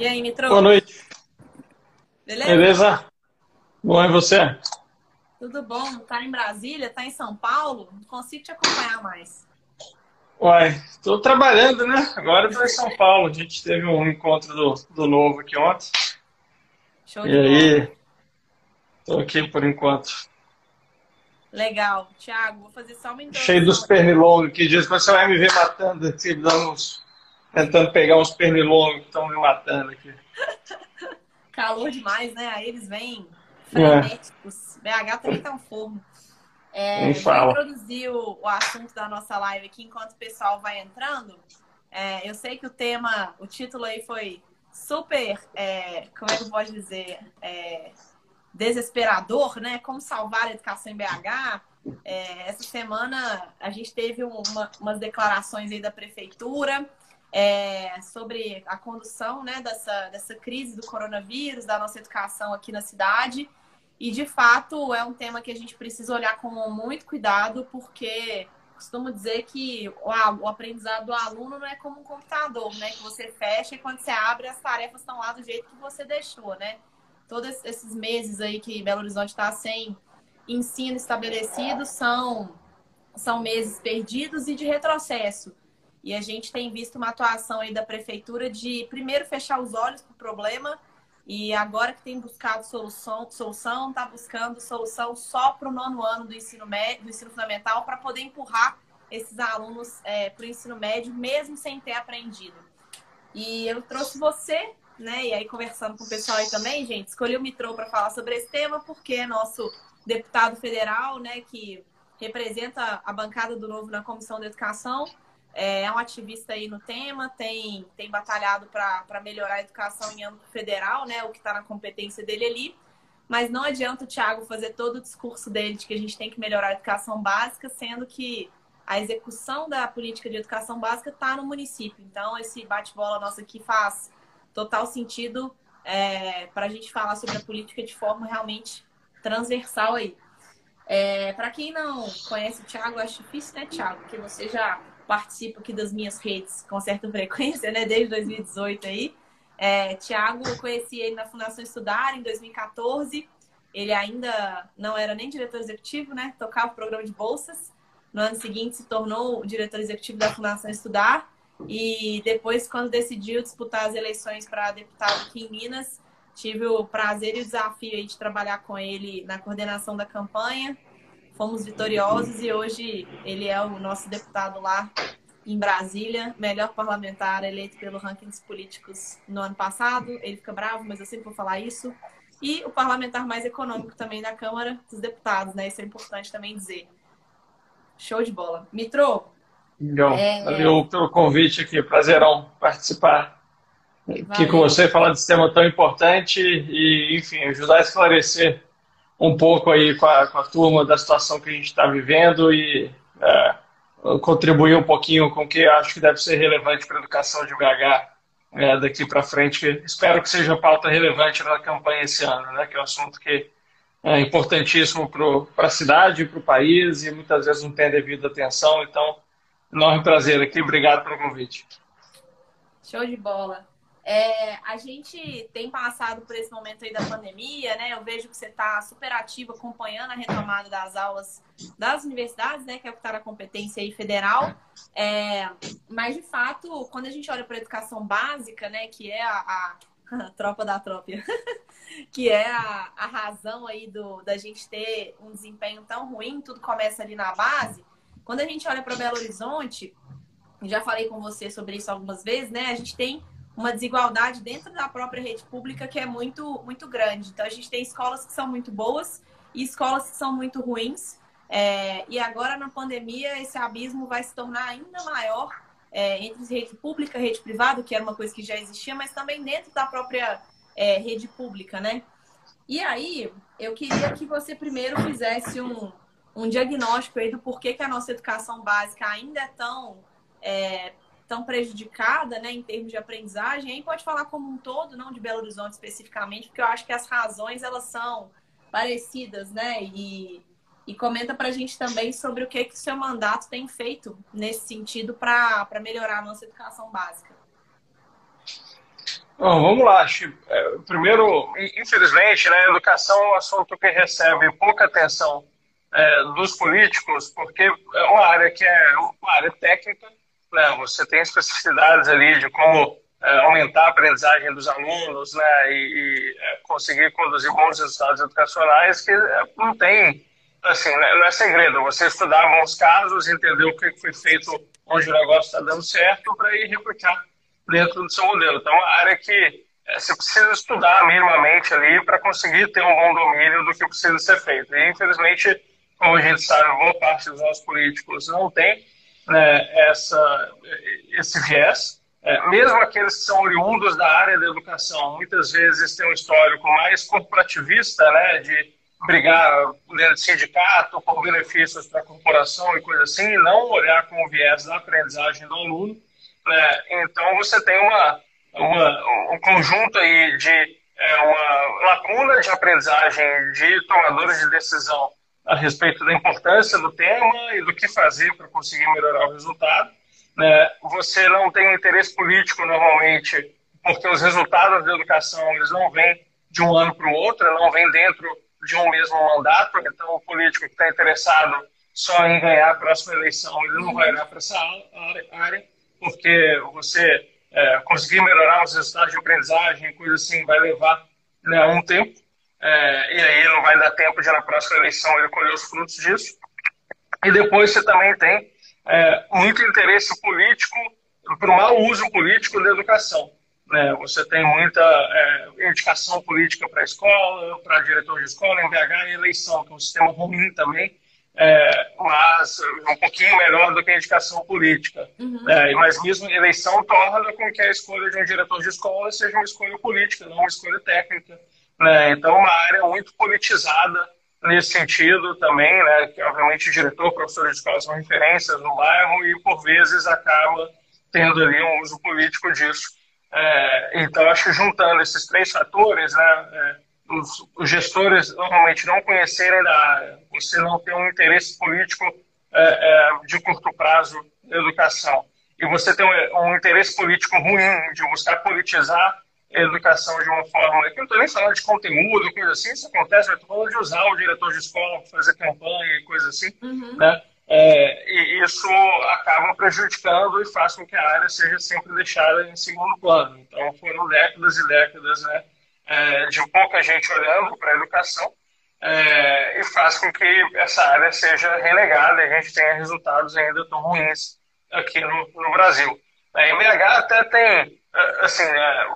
E aí, Mitro? Boa noite. Beleza? Beleza? Bom, e você? Tudo bom? Tá em Brasília? Tá em São Paulo? Não consigo te acompanhar mais. Uai, estou trabalhando, né? Agora estou em São Paulo. A gente teve um encontro do, do Novo aqui ontem. Show E de bola. aí, estou aqui por enquanto. Legal. Tiago, vou fazer só uma introdução. Cheio dos pernilongos que diz que você vai me ver matando aqui, dando uns, tentando pegar uns pernilongos que estão me matando aqui. Calor demais, né? Aí eles vêm É. frenéticos. BH também tá um forno. É, Nem fala. introduzir o, o assunto da nossa live aqui enquanto o pessoal vai entrando. É, eu sei que o tema, o título aí foi super, é, como é que eu posso dizer, É, desesperador, né? Como salvar a educação em BH. É, essa semana a gente teve uma- umas declarações aí da prefeitura é, sobre a condução né, dessa, dessa crise do coronavírus, da nossa educação aqui na cidade. E, de fato, é um tema que a gente precisa olhar com muito cuidado, porque costumo dizer que o, aprendizado do aluno não é como um computador, né? Que você fecha e quando você abre, as tarefas estão lá do jeito que você deixou, né? Todos esses meses aí que Belo Horizonte está sem ensino estabelecido são, são meses perdidos e de retrocesso. E a gente tem visto uma atuação aí da prefeitura de primeiro fechar os olhos para o problema e agora que tem buscado solução, solução, está buscando solução só para o nono ano do ensino médio, do ensino fundamental, para poder empurrar esses alunos para o ensino médio, mesmo sem ter aprendido. E eu trouxe você, né? E aí, conversando com o pessoal aí também, gente, escolhi o Mitrô para falar sobre esse tema, porque é nosso deputado federal, né, que representa a bancada do Novo na Comissão de Educação. É um ativista aí no tema, tem, tem batalhado para melhorar a educação em âmbito federal, né? O que está na competência dele ali. Mas não adianta o Thiago fazer todo o discurso dele de que a gente tem que melhorar a educação básica, sendo que a execução da política de educação básica está no município. Então, esse bate-bola nosso aqui faz total sentido é, para a gente falar sobre a política de forma realmente transversal aí. É, para quem não conhece o Thiago, acho difícil, né, Thiago? Porque você já participa aqui das minhas redes com certa frequência, né? Desde 2018 aí. É, Tiago, eu conheci ele na Fundação Estudar em 2014. Ele ainda não era nem diretor executivo, né? Tocava o programa de bolsas. No ano seguinte, se tornou diretor executivo da Fundação Estudar. E depois, quando decidiu disputar as eleições para deputado aqui em Minas, tive o prazer e o desafio de trabalhar com ele na coordenação da campanha fomos vitoriosos e hoje ele é o nosso deputado lá em Brasília, melhor parlamentar eleito pelo Rankings Políticos no ano passado. Ele fica bravo, mas eu sempre vou falar isso. E o parlamentar mais econômico também da Câmara dos Deputados, né? Isso é importante também dizer. Show de bola. Mitro, Legal. É. Valeu pelo convite aqui. Prazerão participar aqui Valeu. com você, falar desse tema tão importante e, enfim, ajudar a esclarecer um pouco aí com a, com a turma da situação que a gente está vivendo e é, contribuir um pouquinho com o que acho que deve ser relevante para a educação de BH é, daqui para frente. espero que seja pauta relevante na campanha esse ano, né? Que é um assunto que é importantíssimo para a cidade, para o país e muitas vezes não tem a devida atenção. Então, enorme prazer aqui. Obrigado pelo convite. show de bola. É, a gente tem passado por esse momento aí da pandemia, né? Eu vejo que você está super ativo acompanhando a retomada das aulas das universidades, né? Que é o que está na competência aí federal. É, mas, de fato, quando a gente olha para a educação básica, né? Que é a, a tropa da trópia, que é a, a razão aí do, da gente ter um desempenho tão ruim, tudo começa ali na base. Quando a gente olha para Belo Horizonte, já falei com você sobre isso algumas vezes, né? A gente tem uma desigualdade dentro da própria rede pública que é muito, muito grande. Então, a gente tem escolas que são muito boas e escolas que são muito ruins. É, e agora, na pandemia, esse abismo vai se tornar ainda maior é, entre rede pública e rede privada, que era uma coisa que já existia, mas também dentro da própria é, rede pública, né? E aí, eu queria que você primeiro fizesse um, um diagnóstico aí do porquê que a nossa educação básica ainda é tão é, tão prejudicada, né, em termos de aprendizagem. Aí pode falar como um todo, não de Belo Horizonte especificamente, porque eu acho que as razões elas são parecidas, né? E, e comenta para a gente também sobre o que que seu mandato tem feito nesse sentido para melhorar a nossa educação básica. Bom, vamos lá. É, primeiro, infelizmente, né, educação é um assunto que recebe pouca atenção é, dos políticos, porque é uma área que é uma área técnica, né, você tem especificidades ali de como é, aumentar a aprendizagem dos alunos né, e, e é, conseguir conduzir bons resultados educacionais que é, não tem, assim, né, não é segredo. Você estudar bons casos, entender o que foi feito onde o negócio está dando certo para ir replicar dentro do seu modelo. Então, uma área que você precisa estudar minimamente ali para conseguir ter um bom domínio do que precisa ser feito. E, infelizmente, como a gente sabe, boa parte dos nossos políticos não tem né, essa, esse viés. É, mesmo aqueles que são oriundos da área da educação, muitas vezes têm um histórico mais corporativista, né, de brigar dentro de sindicato por benefícios para a corporação e coisa assim, e não olhar com o viés da aprendizagem do aluno. Né? Então, você tem uma, uma, um conjunto aí de é, uma lacuna de aprendizagem de tomadores de decisão a respeito da importância do tema e do que fazer para conseguir melhorar o resultado. Né? Você não tem interesse político normalmente, porque os resultados da educação eles não vêm de um ano para o outro, não vêm dentro de um mesmo mandato. Então, o político que está interessado só em ganhar a próxima eleição, ele não vai olhar para essa área porque você é, conseguir melhorar os resultados de aprendizagem, coisa assim, vai levar né, um tempo. É, e aí não vai dar tempo de na próxima eleição ele colher os frutos disso. E depois você também tem é, muito interesse político para o mau uso político da educação. Né? Você tem muita é, indicação política para a escola, para diretor de escola, em BH e eleição, que é um sistema ruim também, é, mas um pouquinho melhor do que a indicação política. Uhum. É, mas mesmo eleição torna com que a escolha de um diretor de escola seja uma escolha política, não uma escolha técnica. Né? Então, uma área muito politizada nesse sentido também, né? que obviamente o diretor, professor de escola são referências no bairro e por vezes acaba tendo ali um uso político disso. É, então, acho que juntando esses três fatores, né, é, os, os, gestores normalmente não conhecerem da área, você não ter um interesse político é, é, de curto prazo na educação, e você tem um, um, interesse político ruim de buscar politizar educação de uma forma. Eu não estou nem falando de conteúdo, coisa assim, isso acontece, eu estou falando de usar o diretor de escola para fazer campanha e coisa assim, uhum. né? É, e isso acaba prejudicando e faz com que a área seja sempre deixada em segundo plano. Então, foram décadas e décadas né, é, de pouca gente olhando para a educação é, e faz com que essa área seja relegada e a gente tenha resultados ainda tão ruins aqui no, no Brasil. A MH até tem, é, assim, é,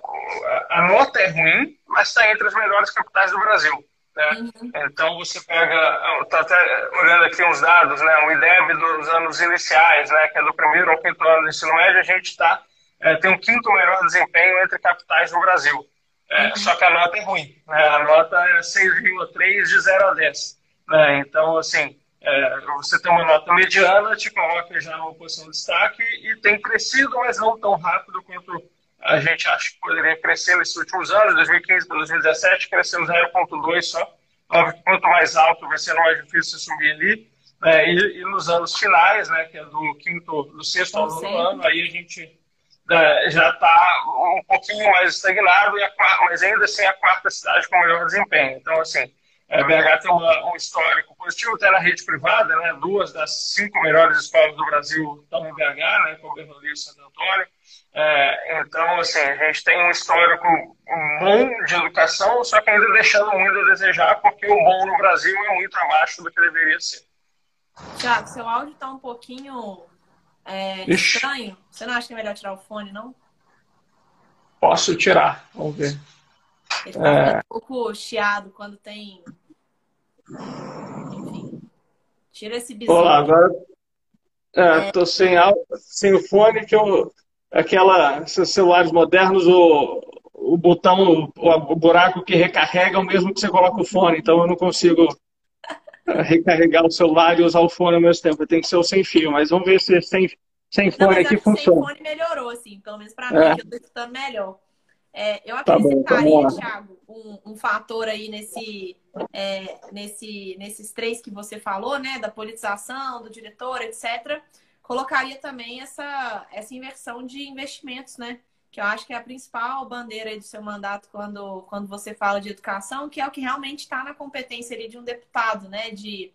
a nota é ruim, mas está entre as melhores capitais do Brasil. Né? Uhum. Então você pega, está até olhando aqui uns dados, né? o IDEB dos anos iniciais, né? que é do primeiro ao quinto ano do ensino médio, a gente está é, tem o quinto melhor desempenho entre capitais do Brasil. É, uhum. Só que a nota é ruim. Né? A nota é 6,3 de 0 a 10. Né? Então, assim, é, você tem uma nota mediana, te coloca já numa posição de destaque e tem crescido, mas não tão rápido quanto a gente acha que poderia crescer nesses últimos anos. 2015 para 2017 cresceu 0,2 só. Quanto mais alto vai ser mais difícil subir ali. É, e, e, nos anos finais, né, que é do quinto, do sexto ao nono ano, aí a gente é, já está um pouquinho mais estagnado, e mas ainda assim é a quarta cidade com melhor desempenho. Então, assim, a é, BH tem uma, um histórico positivo, até na rede privada, né? duas das cinco melhores escolas do Brasil estão em BH, né? com Bernoulli e Santo Antônio. É, então, assim, a gente tem um histórico bom de educação, só que ainda deixando muito a desejar, porque o bom no Brasil é muito abaixo do que deveria ser. Tiago, seu áudio está um pouquinho é, estranho. Você não acha que é melhor tirar o fone, não? Posso tirar, vamos ver. Ele tá é... um pouco chiado quando tem. Tira esse bizu. Olá, agora. É, é... Tô sem, sem o fone, que eu. Aquela. Esses celulares modernos, o, o botão, o, o buraco que recarrega é o mesmo que você coloca o fone, então eu não consigo recarregar o celular e usar o fone ao mesmo tempo. Tem que ser o sem fio, mas vamos ver se sem, sem fone não, aqui funciona. Sem fone melhorou, assim, pelo menos para mim, é. eu estou escutando melhor. É, eu acrescentaria, tá Thiago, um, um, fator aí nesse, é, nesse, nesses três que você falou, né? Da politização, do diretor, etc. Colocaria também essa, essa inversão de investimentos, né? que eu acho que é a principal bandeira do seu mandato quando, quando você fala de educação, que é o que realmente está na competência ali de um deputado, né? De,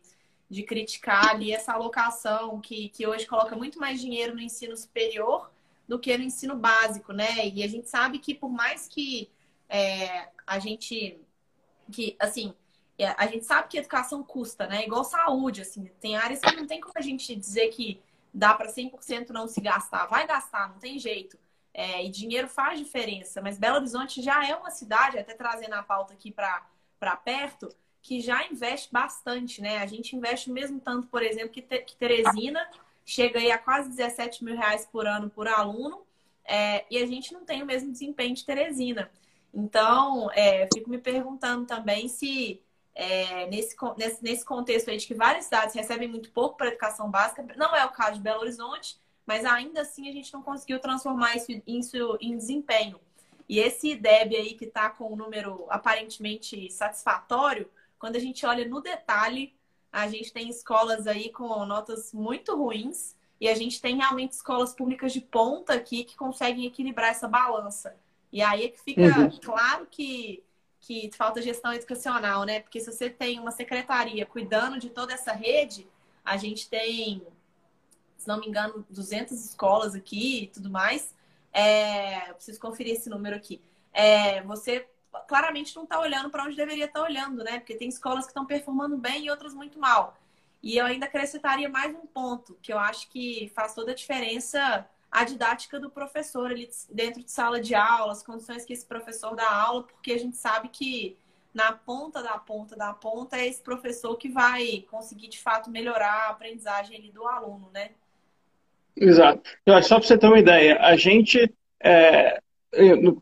de criticar ali essa alocação que, que hoje coloca muito mais dinheiro no ensino superior do que no ensino básico, né? E a gente sabe que por mais que é, a gente que assim é, a gente sabe que educação custa, né? Igual saúde, assim, tem áreas que não tem como a gente dizer que dá para 100% não se gastar. Vai gastar, não tem jeito. É, e dinheiro faz diferença, mas Belo Horizonte já é uma cidade, até trazendo a pauta aqui para perto, que já investe bastante, né? A gente investe mesmo tanto, por exemplo, que, que Teresina chega aí a quase 17 mil reais por ano por aluno, é, e a gente não tem o mesmo desempenho de Teresina. Então, é, fico me perguntando também se é, nesse, nesse, nesse contexto aí de que várias cidades recebem muito pouco para educação básica, não é o caso de Belo Horizonte, mas ainda assim a gente não conseguiu transformar isso, isso em desempenho. E esse IDEB aí que está com um número aparentemente satisfatório, quando a gente olha no detalhe, a gente tem escolas aí com notas muito ruins e a gente tem realmente escolas públicas de ponta aqui que conseguem equilibrar essa balança. E aí é que fica uhum. claro que, que falta gestão educacional, né? Porque se você tem uma secretaria cuidando de toda essa rede, a gente tem se não me engano, 200 escolas aqui e tudo mais. É, preciso conferir esse número aqui. É, você claramente não está olhando para onde deveria estar tá olhando, né? Porque tem escolas que estão performando bem e outras muito mal. E eu ainda acrescentaria mais um ponto, que eu acho que faz toda a diferença a didática do professor ali dentro de sala de aula, as condições que esse professor dá aula, porque a gente sabe que na ponta da ponta da ponta é esse professor que vai conseguir de fato melhorar a aprendizagem do aluno, né? Exato. Só para você ter uma ideia, a gente é,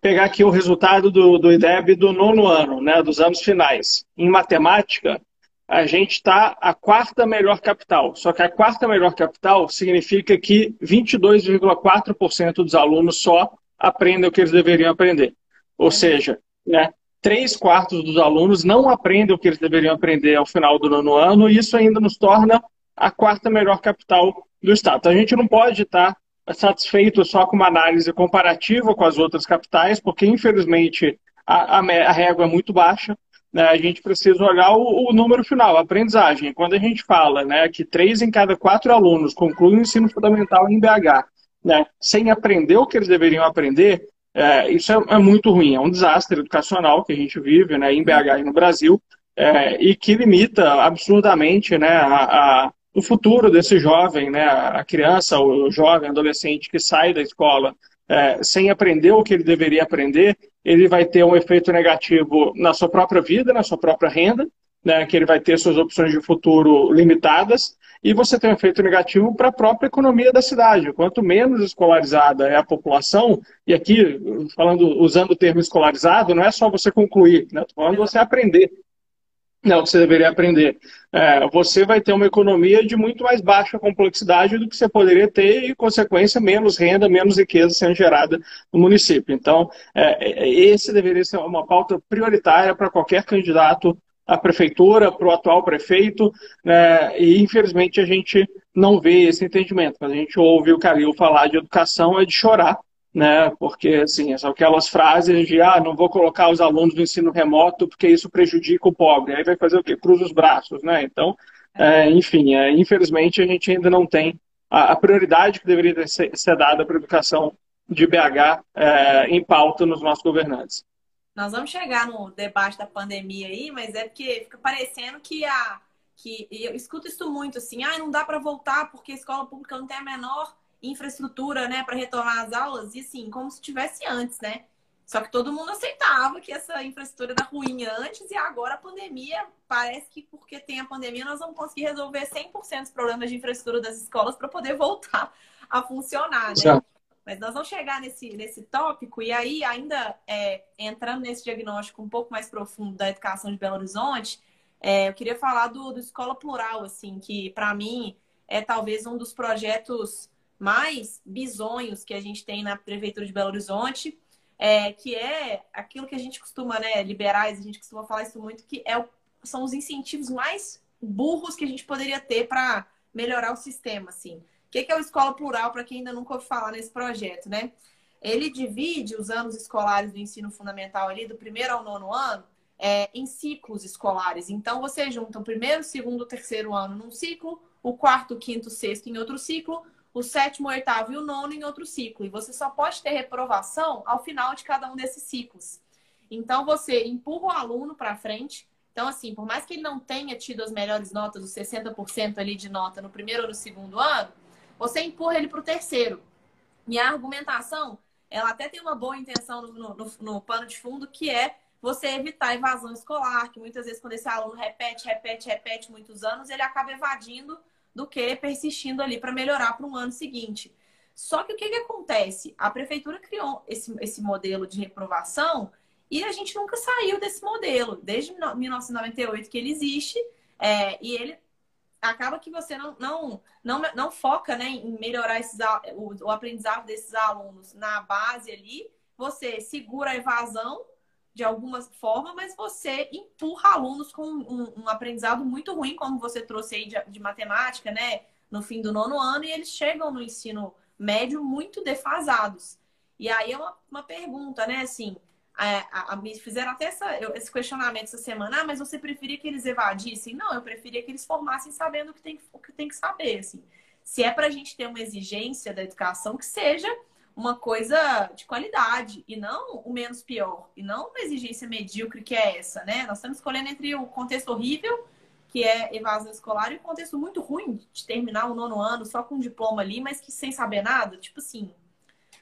pegar aqui o resultado do, do IDEB do nono ano, né, dos anos finais. Em matemática, a gente está a quarta melhor capital. Só que a quarta melhor capital significa que 22,4% dos alunos só aprendem o que eles deveriam aprender. Ou seja, né, três quartos dos alunos não aprendem o que eles deveriam aprender ao final do nono ano, e isso ainda nos torna a quarta melhor capital do Estado. Então, a gente não pode estar satisfeito só com uma análise comparativa com as outras capitais, porque, infelizmente, a, a, régua é muito baixa. Né? A gente precisa olhar o, o, número final, a aprendizagem. Quando a gente fala né, que três em cada quatro alunos concluem o ensino fundamental em BH, né, sem aprender o que eles deveriam aprender, é, isso é, é, muito ruim. É um desastre educacional que a gente vive né, em BH e no Brasil, é, e que limita absurdamente né, a o futuro desse jovem, né, a criança, o jovem, adolescente que sai da escola é, sem aprender o que ele deveria aprender, ele vai ter um efeito negativo na sua própria vida, na sua própria renda, né, que ele vai ter suas opções de futuro limitadas, e você tem um efeito negativo para a própria economia da cidade. Quanto menos escolarizada é a população, e aqui, falando, usando o termo escolarizado, não é só você concluir, né, falando você aprender o que você deveria aprender. É, você vai ter uma economia de muito mais baixa complexidade do que você poderia ter e, consequência, menos renda, menos riqueza sendo gerada no município. Então, é, é esse deveria ser uma pauta prioritária para qualquer candidato à prefeitura, para o atual prefeito, né, e infelizmente a gente não vê esse entendimento. Quando a gente ouve o Calil falar de educação, é de chorar, né? Porque assim, são aquelas frases de ah, não vou colocar os alunos no ensino remoto porque isso prejudica o pobre. Aí vai fazer o quê? Cruza os braços, né? Então, é, enfim, é, infelizmente a gente ainda não tem a, a prioridade que deveria ser, ser dada para a educação de BH é, em pauta nos nossos governantes. Nós vamos chegar no debate da pandemia aí, mas é porque fica parecendo que a que eu escuto isso muito assim, ah, não dá para voltar porque a escola pública não tem a menor infraestrutura, né, para retomar as aulas, e assim, como se tivesse antes, né? Só que todo mundo aceitava que essa infraestrutura era ruim antes, e agora a pandemia, parece que porque tem a pandemia, nós vamos conseguir resolver 100% dos problemas de infraestrutura das escolas para poder voltar a funcionar, né? Mas nós vamos chegar nesse, nesse tópico, e aí, ainda é, entrando nesse diagnóstico um pouco mais profundo da educação de Belo Horizonte, é, eu queria falar do, do Escola Plural, assim, que para mim é talvez um dos projetos mais bisonhos que a gente tem na Prefeitura de Belo Horizonte, é, que é aquilo que a gente costuma, né, liberais, a gente costuma falar isso muito, que é o, são os incentivos mais burros que a gente poderia ter para melhorar o sistema, assim. O que é o Escola Plural, para quem ainda nunca ouviu falar nesse projeto, né? ele divide os anos escolares do ensino fundamental ali, do primeiro ao nono ano, é, em ciclos escolares. Então, você junta o primeiro, segundo, terceiro ano num ciclo, o quarto, quinto, sexto em outro ciclo, o sétimo, oitavo e o nono em outro ciclo. E você só pode ter reprovação ao final de cada um desses ciclos. Então, você empurra o aluno para frente. Então, assim, por mais que ele não tenha tido as melhores notas, os 60% ali de nota no primeiro ou no segundo ano, você empurra ele para o terceiro. E a argumentação, ela até tem uma boa intenção no, no, no pano de fundo, que é você evitar evasão escolar, que muitas vezes quando esse aluno repete, repete, repete muitos anos, ele acaba evadindo do que persistindo ali para melhorar para um ano seguinte. Só que o que, que acontece? A prefeitura criou esse, esse modelo de reprovação e a gente nunca saiu desse modelo, desde 1998 que ele existe, é, e ele acaba que você não, não, não, não foca né, em melhorar esses, o, o aprendizado desses alunos na base ali, você segura a evasão de alguma forma, mas você empurra alunos com um, um aprendizado muito ruim, como você trouxe aí de, de, matemática, né? No fim do nono ano, e eles chegam no ensino médio muito defasados. E aí é uma, uma pergunta, né? Assim, a, a, me fizeram até essa, esse questionamento essa semana, ah, mas você preferia que eles evadissem? Não, eu preferia que eles formassem sabendo o que tem, o que, tem que saber, assim. Se é para a gente ter uma exigência da educação, que seja uma coisa de qualidade e não o menos pior, e não uma exigência medíocre que é essa, né? Nós estamos escolhendo entre o contexto horrível, que é evasão escolar, e o contexto muito ruim de terminar o nono ano só com um diploma ali, mas que sem saber nada, tipo assim.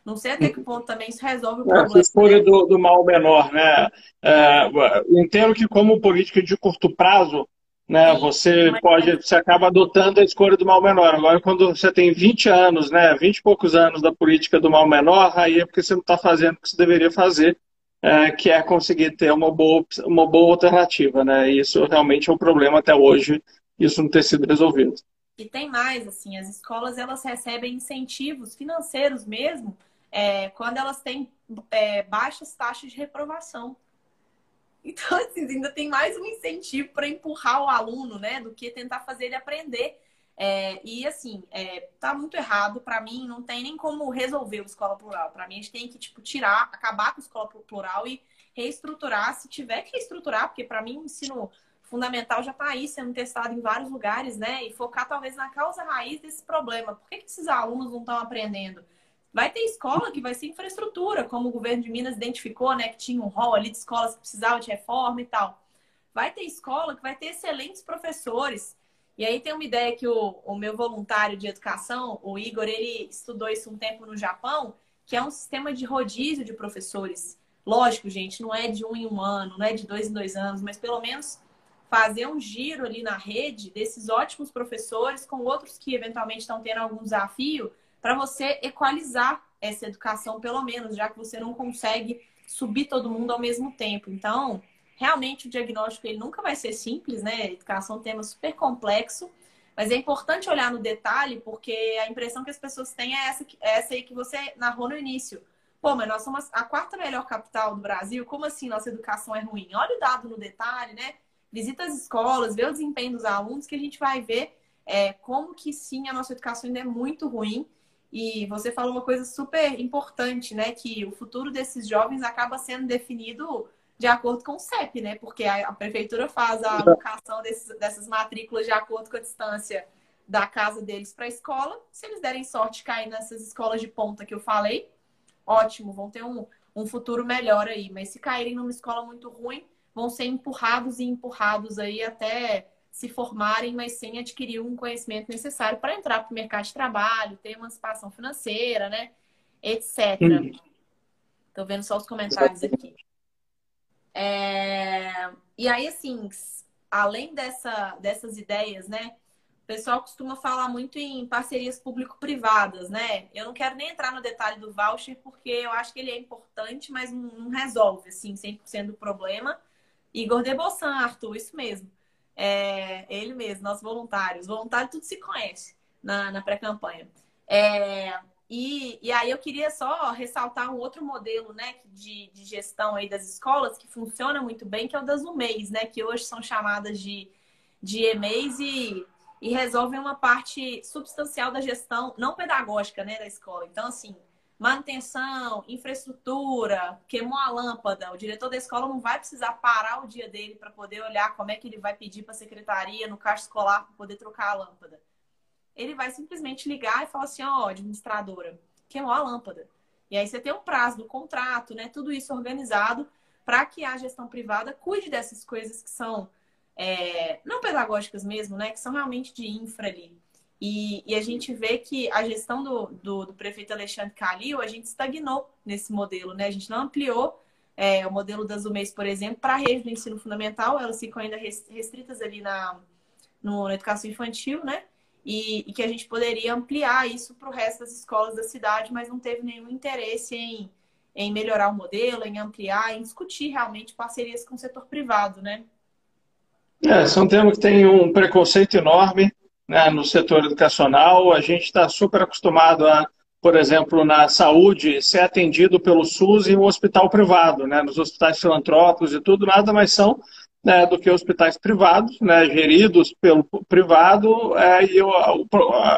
Não sei até que ponto também isso resolve o problema. Essa escolha do, do mal menor, né? É, entendo que como política de curto prazo, né? Você pode, você acaba adotando a escolha do mal menor. Agora, quando você tem 20 anos, né, 20 e poucos anos da política do mal menor, aí é porque você não está fazendo o que você deveria fazer, é, que é conseguir ter uma boa, uma boa alternativa, né? E isso realmente é um problema até hoje, isso não ter sido resolvido. E tem mais, assim, as escolas elas recebem incentivos financeiros mesmo é, quando elas têm é, baixas taxas de reprovação. Então, assim, ainda tem mais um incentivo para empurrar o aluno, né? Do que tentar fazer ele aprender. É, e assim, é, tá muito errado. Para mim, não tem nem como resolver o escola plural. Para mim, a gente tem que tipo tirar, acabar com a escola plural e reestruturar, se tiver que reestruturar, porque para mim o ensino fundamental já está aí sendo testado em vários lugares, né? E focar talvez na causa raiz desse problema. Por que, que esses alunos não estão aprendendo? Vai ter escola que vai ser infraestrutura, como o governo de Minas identificou, né? Que tinha um rol ali de escolas que precisavam de reforma e tal. Vai ter escola que vai ter excelentes professores. E aí tem uma ideia que o, o meu voluntário de educação, o Igor, ele estudou isso um tempo no Japão, que é um sistema de rodízio de professores. Lógico, gente, não é de um em um ano, não é de dois em dois anos, mas pelo menos fazer um giro ali na rede desses ótimos professores com outros que eventualmente estão tendo algum desafio para você equalizar essa educação, pelo menos, já que você não consegue subir todo mundo ao mesmo tempo. Então, realmente o diagnóstico ele nunca vai ser simples, né? educação é um tema super complexo, mas é importante olhar no detalhe, porque a impressão que as pessoas têm é essa, é essa aí que você narrou no início. Pô, mas nós somos a quarta melhor capital do Brasil, como assim nossa educação é ruim? Olha o dado no detalhe, né? Visita as escolas, vê o desempenho dos alunos, que a gente vai ver é, como que sim a nossa educação ainda é muito ruim e você falou uma coisa super importante, né? Que o futuro desses jovens acaba sendo definido de acordo com o CEP, né? Porque a, prefeitura faz a alocação desses, dessas matrículas de acordo com a distância da casa deles para a escola. Se eles derem sorte cair nessas escolas de ponta que eu falei, ótimo, vão ter um, um futuro melhor aí. Mas se caírem numa escola muito ruim, vão ser empurrados e empurrados aí até se formarem, mas sem adquirir um conhecimento necessário para entrar para o mercado de trabalho, ter emancipação financeira, né? Etc. Estou vendo só os comentários aqui. É... E aí, assim, além dessa, dessas ideias, né? O pessoal costuma falar muito em parcerias público-privadas, né? Eu não quero nem entrar no detalhe do voucher, porque eu acho que ele é importante, mas não resolve, assim, 100% do problema. Igor Debossan, Arthur, isso mesmo. É, ele mesmo, nossos voluntários. Voluntário tudo se conhece na, na pré-campanha. É, e, e aí eu queria só ressaltar um outro modelo né, de, de gestão aí das escolas que funciona muito bem, que é o das UMEIs, né? Que hoje são chamadas de, de EMEIs e, e resolvem uma parte substancial da gestão, não pedagógica, né, da escola. Então, assim, manutenção, infraestrutura, queimou a lâmpada, o diretor da escola não vai precisar parar o dia dele para poder olhar como é que ele vai pedir para a secretaria no caixa escolar para poder trocar a lâmpada. Ele vai simplesmente ligar e falar assim: ó, oh, administradora, queimou a lâmpada. E aí você tem um prazo do contrato, né? Tudo isso organizado para que a gestão privada cuide dessas coisas que são é, não pedagógicas mesmo, né? Que são realmente de infra ali. E, e, a gente vê que a gestão do, do, do, prefeito Alexandre Calil, a gente estagnou nesse modelo, né? A gente não ampliou é, o modelo das UMEIs, por exemplo, para a rede do ensino fundamental, elas ficam ainda restritas ali na, no, na educação infantil, né? E, e que a gente poderia ampliar isso para o resto das escolas da cidade, mas não teve nenhum interesse em, em melhorar o modelo, em ampliar, em discutir realmente parcerias com o setor privado, né? É, são temas que têm um preconceito enorme né, no setor educacional. A gente está super acostumado a, por exemplo, na saúde, ser atendido pelo SUS e o hospital privado, né, nos hospitais filantrópicos e tudo, nada mais são né, do que hospitais privados, né, geridos pelo privado, é, e a,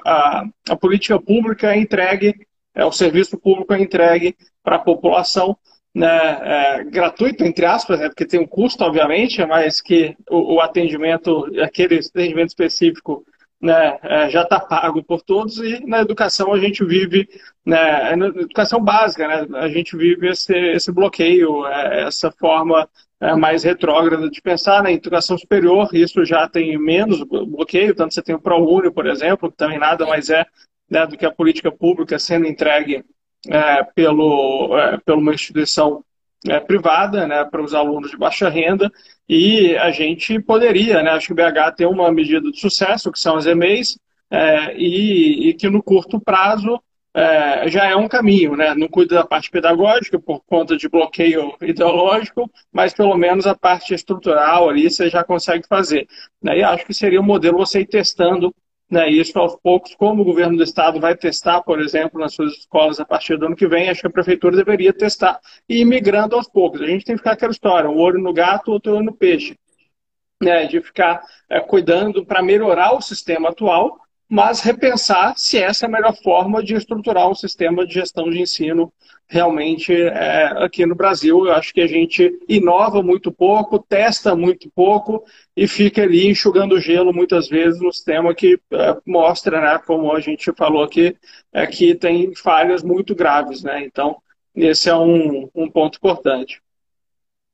a, a, política pública é entregue, é, o serviço público é entregue para a população né, é, gratuito, entre aspas, né, porque tem um custo, obviamente, mas que o, o atendimento, aquele atendimento específico né, é, já está pago por todos e na educação a gente vive, né, na educação básica, né, a gente vive esse, esse bloqueio, é, essa forma é, mais retrógrada de pensar. Na educação superior, isso já tem menos bloqueio, tanto você tem o ProUni, por exemplo, que também nada mais é né, do que a política pública sendo entregue é, pelo, é, pela uma instituição é, privada né, para os alunos de baixa renda e a gente poderia, né, acho que o BH tem uma medida de sucesso, que são as EMEIs, é, e, e, que no curto prazo é, já é um caminho, né? Não cuida da parte pedagógica por conta de bloqueio ideológico, mas pelo menos a parte estrutural ali você já consegue fazer. Né? E acho que seria um modelo você ir testando né, isso aos poucos, como o governo do estado vai testar, por exemplo, nas suas escolas a partir do ano que vem, acho que a prefeitura deveria testar e ir migrando aos poucos. A gente tem que ficar aquela história, um olho no gato, outro olho no peixe. Né, de ficar é, cuidando para melhorar o sistema atual, mas repensar se essa é a melhor forma de estruturar um sistema de gestão de ensino realmente é, aqui no Brasil. Eu acho que a gente inova muito pouco, testa muito pouco e fica ali enxugando gelo muitas vezes no sistema que é, mostra, né, como a gente falou aqui, é, que tem falhas muito graves. Né? Então, esse é um, um ponto importante.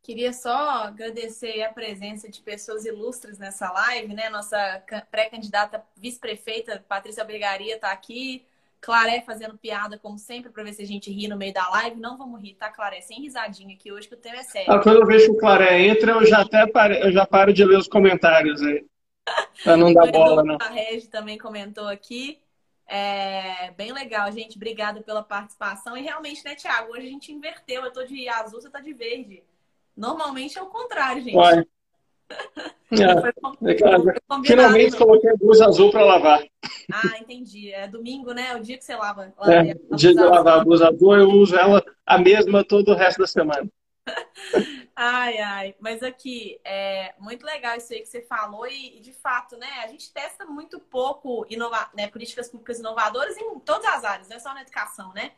Queria só agradecer a presença de pessoas ilustres nessa live, né? Nossa pré-candidata vice-prefeita, Patrícia Brigaria, está aqui. Claré fazendo piada, como sempre, para ver se a gente ri no meio da live. Não vamos rir, tá, Claré? Sem risadinha aqui hoje, que o tema é sério. Ah, quando eu vejo que o Claré entra, eu já até pare... eu já paro de ler os comentários aí. Para não dar bola, não. A Regi também comentou aqui. É bem legal, gente. Obrigada pela participação. E realmente, né, Tiago? Hoje a gente inverteu. Eu tô de azul, você tá de verde. Normalmente é o contrário, gente. Vai. É, Finalmente coloquei a blusa azul para lavar. Ah, entendi. É domingo, né? É o dia que você lava. É, o dia de lavar a blusa azul, eu uso ela a mesma todo o resto da semana. Ai, ai. Mas aqui, é muito legal isso aí que você falou e, de fato, né? A gente testa muito pouco inova né, políticas públicas inovadoras em todas as áreas, não é só na educação, né?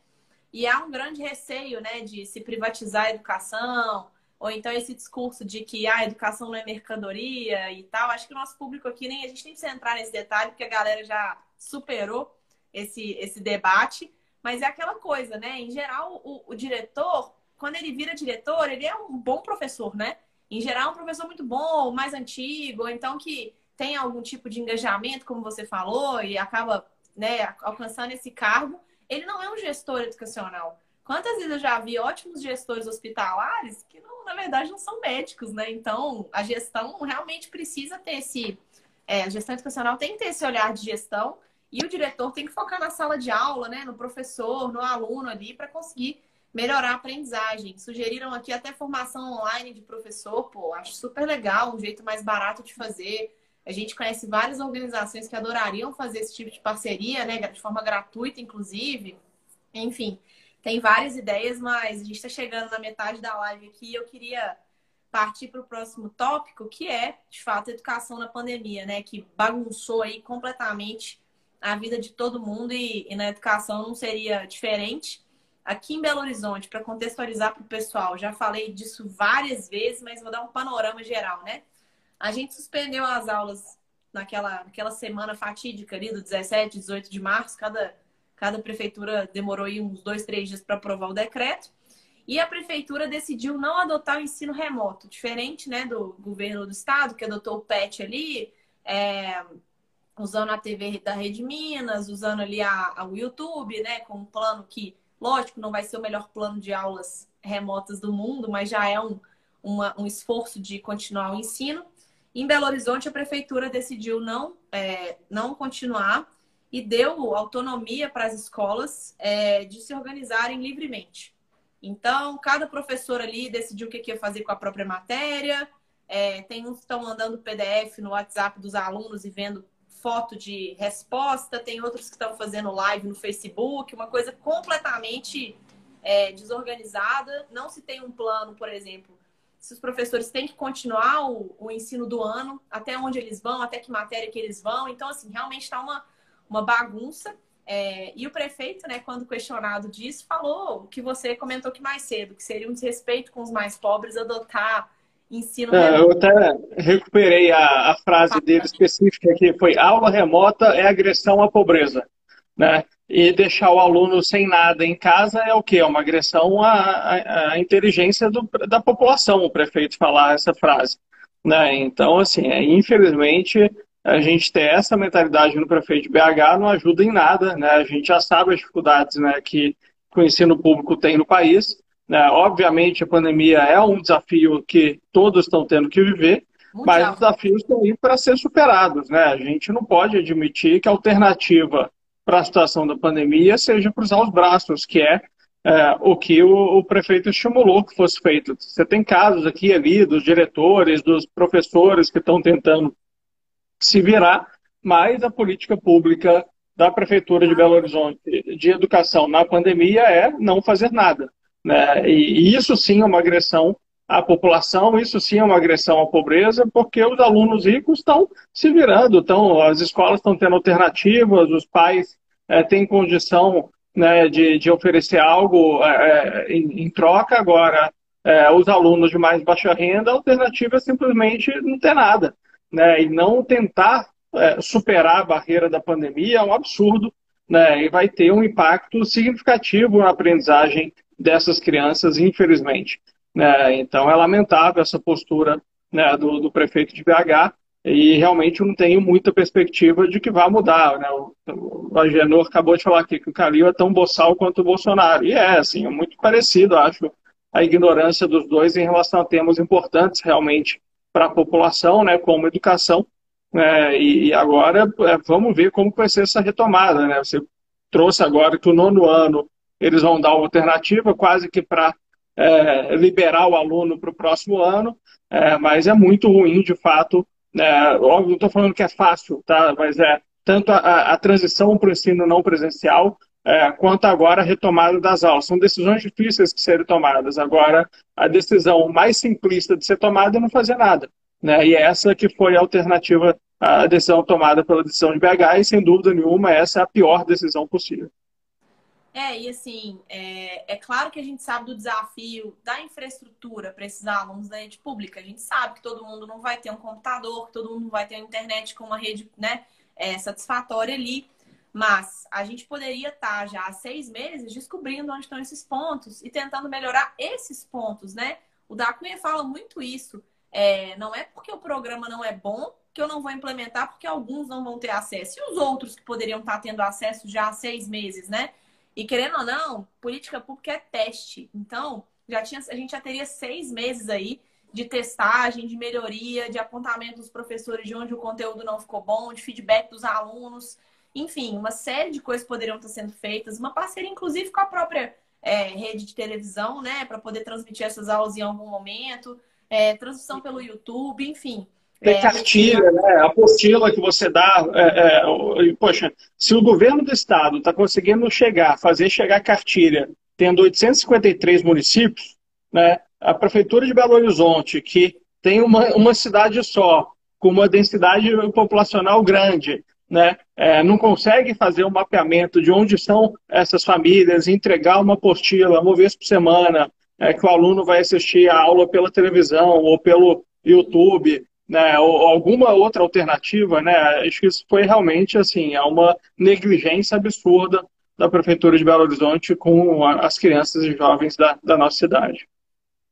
E há um grande receio, né, de se privatizar a educação, ou então esse discurso de que ah, a educação não é mercadoria e tal. Acho que o nosso público aqui nem a gente nem precisa entrar nesse detalhe, porque a galera já superou esse, esse debate. Mas é aquela coisa, né? Em geral, o, o diretor, quando ele vira diretor, ele é um bom professor, né? Em geral, é um professor muito bom, mais antigo, ou então que tem algum tipo de engajamento, como você falou, e acaba né, alcançando esse cargo. Ele não é um gestor educacional. Quantas vezes eu já vi ótimos gestores hospitalares que, não, na verdade, não são médicos, né? Então, a gestão realmente precisa ter esse. É, a gestão educacional tem que ter esse olhar de gestão e o diretor tem que focar na sala de aula, né? No professor, no aluno ali, para conseguir melhorar a aprendizagem. Sugeriram aqui até formação online de professor, pô, acho super legal, um jeito mais barato de fazer. A gente conhece várias organizações que adorariam fazer esse tipo de parceria, né? De forma gratuita, inclusive. Enfim, tem várias ideias, mas a gente está chegando na metade da live aqui eu queria partir para o próximo tópico, que é, de fato, educação na pandemia, né? Que bagunçou aí completamente a vida de todo mundo e, e na educação não seria diferente. aqui em Belo Horizonte, para contextualizar para o pessoal, já falei disso várias vezes, mas vou dar um panorama geral, né? A gente suspendeu as aulas naquela, naquela semana fatídica ali do 17, 18 de março, cada, cada prefeitura demorou aí uns dois, três dias para aprovar o decreto. E a prefeitura decidiu não adotar o ensino remoto, diferente né, do governo do estado, que adotou o PET ali, é, usando a TV da Rede Minas, usando ali a, a, o YouTube, né, com um plano que, lógico, não vai ser o melhor plano de aulas remotas do mundo, mas já é um, uma, um esforço de continuar o ensino. Em Belo Horizonte, a prefeitura decidiu não, é, não continuar e deu autonomia para as escolas é, de se organizarem livremente. Então, cada professor ali decidiu o que ia fazer com a própria matéria. É, tem uns que estão mandando PDF no WhatsApp dos alunos e vendo foto de resposta, tem outros que estão fazendo live no Facebook, uma coisa completamente é, desorganizada. Não se tem um plano, por exemplo, se os professores têm que continuar o, o, ensino do ano, até onde eles vão, até que matéria que eles vão. Então, assim, realmente está uma, uma bagunça. É, e o prefeito, né, quando questionado disso, falou o que você comentou que mais cedo, que seria um desrespeito com os mais pobres adotar ensino é, Eu até recuperei a, a frase dele específica que foi aula remota é agressão à pobreza, né? E deixar o aluno sem nada em casa é o quê? É uma agressão à, à, à inteligência do, da população, o prefeito falar essa frase. Né? Então, assim, é, infelizmente, a gente ter essa mentalidade no prefeito de BH não ajuda em nada, né? A gente já sabe as dificuldades né, que, que o ensino público tem no país. Né? Obviamente, a pandemia é um desafio que todos estão tendo que viver, Muito mas os desafios estão aí para ser superados. Né? A gente não pode admitir que a alternativa para a situação da pandemia seja cruzar os braços, que é, é o que o, o, prefeito estimulou que fosse feito. Você tem casos aqui ali dos diretores, dos professores que estão tentando se virar, mas a política pública da Prefeitura de Belo Horizonte de educação na pandemia é não fazer nada. Né? E, isso sim é uma agressão à população, isso sim é uma agressão à pobreza, porque os alunos ricos estão se virando, então as escolas estão tendo alternativas, os pais é, têm condição né, de, de oferecer algo é, em, em, troca, agora é, os alunos de mais baixa renda, a alternativa é simplesmente não ter nada né, e não tentar é, superar a barreira da pandemia é um absurdo, né, e vai ter um impacto significativo na aprendizagem dessas crianças, infelizmente. Né, então é lamentável essa postura né, do, do, prefeito de BH e realmente não tenho muita perspectiva de que vá mudar. Né? O, o Agenor acabou de falar aqui que o Calil é tão boçal quanto o Bolsonaro. E é, assim, é muito parecido, acho, a ignorância dos dois em relação a temas importantes realmente para a população, né, como educação. É, e agora é, vamos ver como vai ser essa retomada. Né? Você trouxe agora que o nono ano eles vão dar uma alternativa quase que para é, liberar o aluno para o próximo ano, é, mas é muito ruim, de fato. É, óbvio, não estou falando que é fácil, tá? mas é tanto a, a transição para o ensino não presencial, é, quanto agora a retomada das aulas. São decisões difíceis de serem tomadas. Agora, a decisão mais simplista de ser tomada é não fazer nada. Né? E essa que foi a alternativa à decisão tomada pela decisão de BH, e sem dúvida nenhuma, essa é a pior decisão possível. É, e assim, é, é claro que a gente sabe do desafio da infraestrutura para esses alunos da rede pública. A gente sabe que todo mundo não vai ter um computador, que todo mundo vai ter uma internet com uma rede né, é, satisfatória ali. Mas a gente poderia estar tá já há seis meses descobrindo onde estão esses pontos e tentando melhorar esses pontos, né? O da fala muito isso. É, não é porque o programa não é bom que eu não vou implementar, porque alguns não vão ter acesso. E os outros que poderiam estar tá tendo acesso já há seis meses, né? E querendo ou não, política pública é teste. Então, já tinha, a gente já teria seis meses aí de testagem, de melhoria, de apontamento dos professores de onde o conteúdo não ficou bom, de feedback dos alunos. Enfim, uma série de coisas poderiam estar sendo feitas, uma parceria, inclusive, com a própria é, rede de televisão, né, para poder transmitir essas aulas em algum momento, é, transmissão pelo YouTube, enfim. Tem é, cartilha, né? A apostila que você dá. É, é, poxa, se o governo do estado está conseguindo chegar, fazer chegar cartilha, tendo 853 municípios, né? A prefeitura de Belo Horizonte, que tem uma, uma cidade só, com uma densidade populacional grande, né, é, não consegue fazer um mapeamento de onde estão essas famílias, entregar uma apostila uma vez por semana, é, que o aluno vai assistir a aula pela televisão ou pelo YouTube, né, ou alguma outra alternativa, né, acho que isso foi realmente assim, é uma negligência absurda da Prefeitura de Belo Horizonte com as crianças e jovens da, da nossa cidade.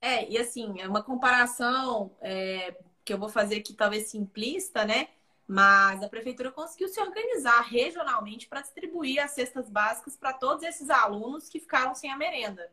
É, e assim, é uma comparação é, que eu vou fazer aqui talvez simplista, né? Mas a prefeitura conseguiu se organizar regionalmente para distribuir as cestas básicas para todos esses alunos que ficaram sem a merenda.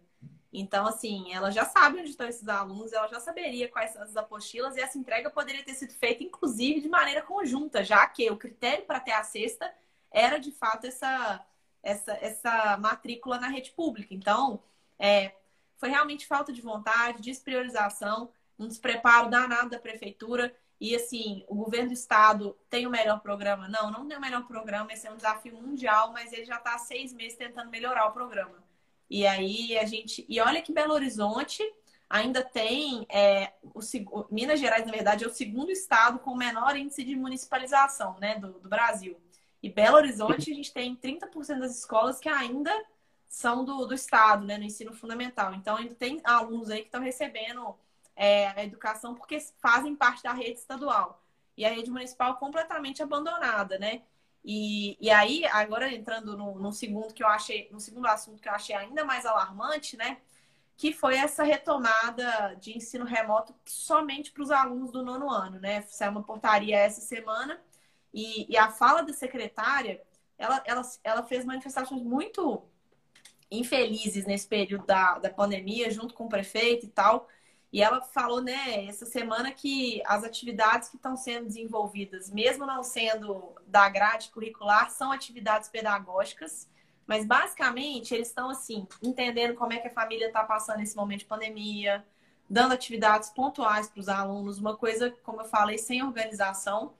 Então, assim, ela já sabe onde estão esses alunos, ela já saberia quais são as apostilas e essa entrega poderia ter sido feita, inclusive, de maneira conjunta, já que o critério para ter a cesta era, de fato, essa, essa, essa matrícula na rede pública. Então, é, foi realmente falta de vontade, despriorização, um despreparo danado da prefeitura. E assim, o governo do estado tem o melhor programa? Não, não tem o melhor programa, esse é um desafio mundial, mas ele já está há seis meses tentando melhorar o programa. E aí a gente. E olha que Belo Horizonte ainda tem. É, o, Minas Gerais, na verdade, é o segundo estado com o menor índice de municipalização né, do, do Brasil. E Belo Horizonte, a gente tem 30% das escolas que ainda são do, do estado, né, no ensino fundamental. Então, ainda tem alunos aí que estão recebendo é, a educação porque fazem parte da rede estadual. E a rede municipal completamente abandonada, né? E, e aí, agora entrando no, no, segundo que eu achei, no segundo assunto que eu achei ainda mais alarmante, né? Que foi essa retomada de ensino remoto somente para os alunos do nono ano, né? Saiu uma portaria essa semana e, e a fala da secretária, ela, ela, ela fez manifestações muito infelizes nesse período da, da pandemia, junto com o prefeito e tal. E ela falou, né, essa semana que as atividades que estão sendo desenvolvidas, mesmo não sendo da grade curricular, são atividades pedagógicas, mas basicamente eles estão assim, entendendo como é que a família está passando esse momento de pandemia, dando atividades pontuais para os alunos, uma coisa, como eu falei, sem organização.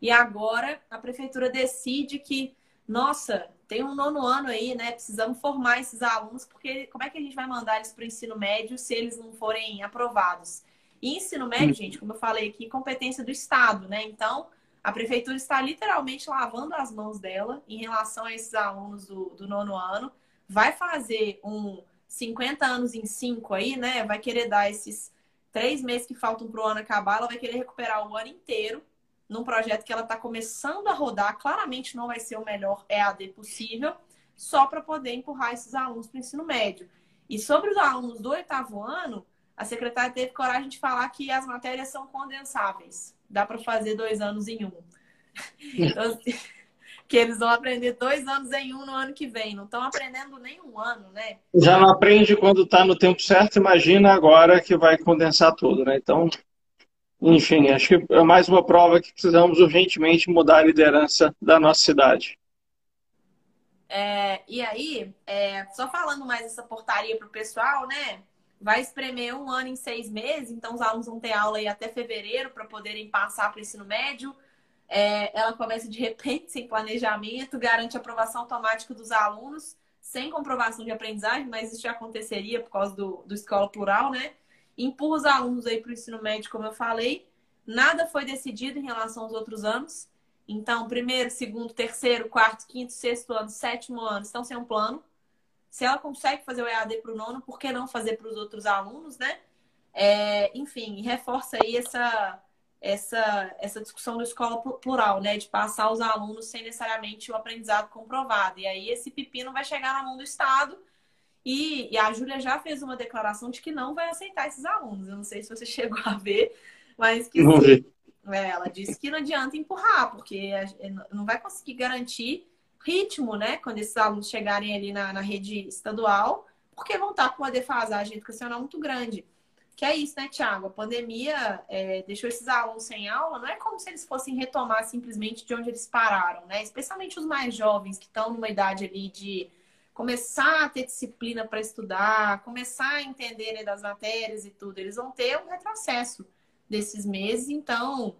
E agora a prefeitura decide que, nossa, tem um nono ano aí, né? Precisamos formar esses alunos, porque como é que a gente vai mandar eles para o ensino médio se eles não forem aprovados? E ensino médio, gente, como eu falei aqui, competência do Estado, né? Então, a prefeitura está literalmente lavando as mãos dela em relação a esses alunos do, do nono ano. Vai fazer um 50 anos em 5 aí, né? Vai querer dar esses três meses que faltam para o ano acabar, ela vai querer recuperar o ano inteiro num projeto que ela está começando a rodar, claramente não vai ser o melhor EAD possível, só para poder empurrar esses alunos para o ensino médio. E sobre os alunos do oitavo ano, a secretária teve coragem de falar que as matérias são condensáveis. Dá para fazer dois anos em um. Então, assim, que eles vão aprender dois anos em um no ano que vem. Não estão aprendendo nem um ano, né? Já não aprende quando está no tempo certo, imagina agora que vai condensar tudo, né? Então, enfim, acho que é mais uma prova que precisamos urgentemente mudar a liderança da nossa cidade. É, e aí, é, só falando mais essa portaria para o pessoal, né? Vai espremer um ano em seis meses, então os alunos vão ter aula aí até fevereiro para poderem passar para o ensino médio. É, ela começa de repente, sem planejamento, garante aprovação automática dos alunos, sem comprovação de aprendizagem, mas isso já aconteceria por causa do, do escola plural, né? Empurra os alunos aí para o ensino médio, como eu falei. Nada foi decidido em relação aos outros anos. Então, primeiro, segundo, terceiro, quarto, quinto, sexto ano, sétimo ano estão sem um plano. Se ela consegue fazer o EAD para o nono, por que não fazer para os outros alunos, né? É, enfim, reforça aí essa, essa, essa discussão da escola plural, né? De passar os alunos sem necessariamente o aprendizado comprovado. E aí esse pepino vai chegar na mão do Estado e, e a Júlia já fez uma declaração de que não vai aceitar esses alunos. Eu não sei se você chegou a ver, mas que sim. É, ela disse que não adianta empurrar, porque não vai conseguir garantir ritmo, né? Quando esses alunos chegarem ali na, na rede estadual, porque vão estar com uma defasagem educacional muito grande. Que é isso, né, Tiago? A pandemia é, deixou esses alunos sem aula, não é como se eles fossem retomar simplesmente de onde eles pararam, né? Especialmente os mais jovens, que estão numa idade ali de começar a ter disciplina para estudar, começar a entender né, das matérias e tudo, eles vão ter um retrocesso desses meses, então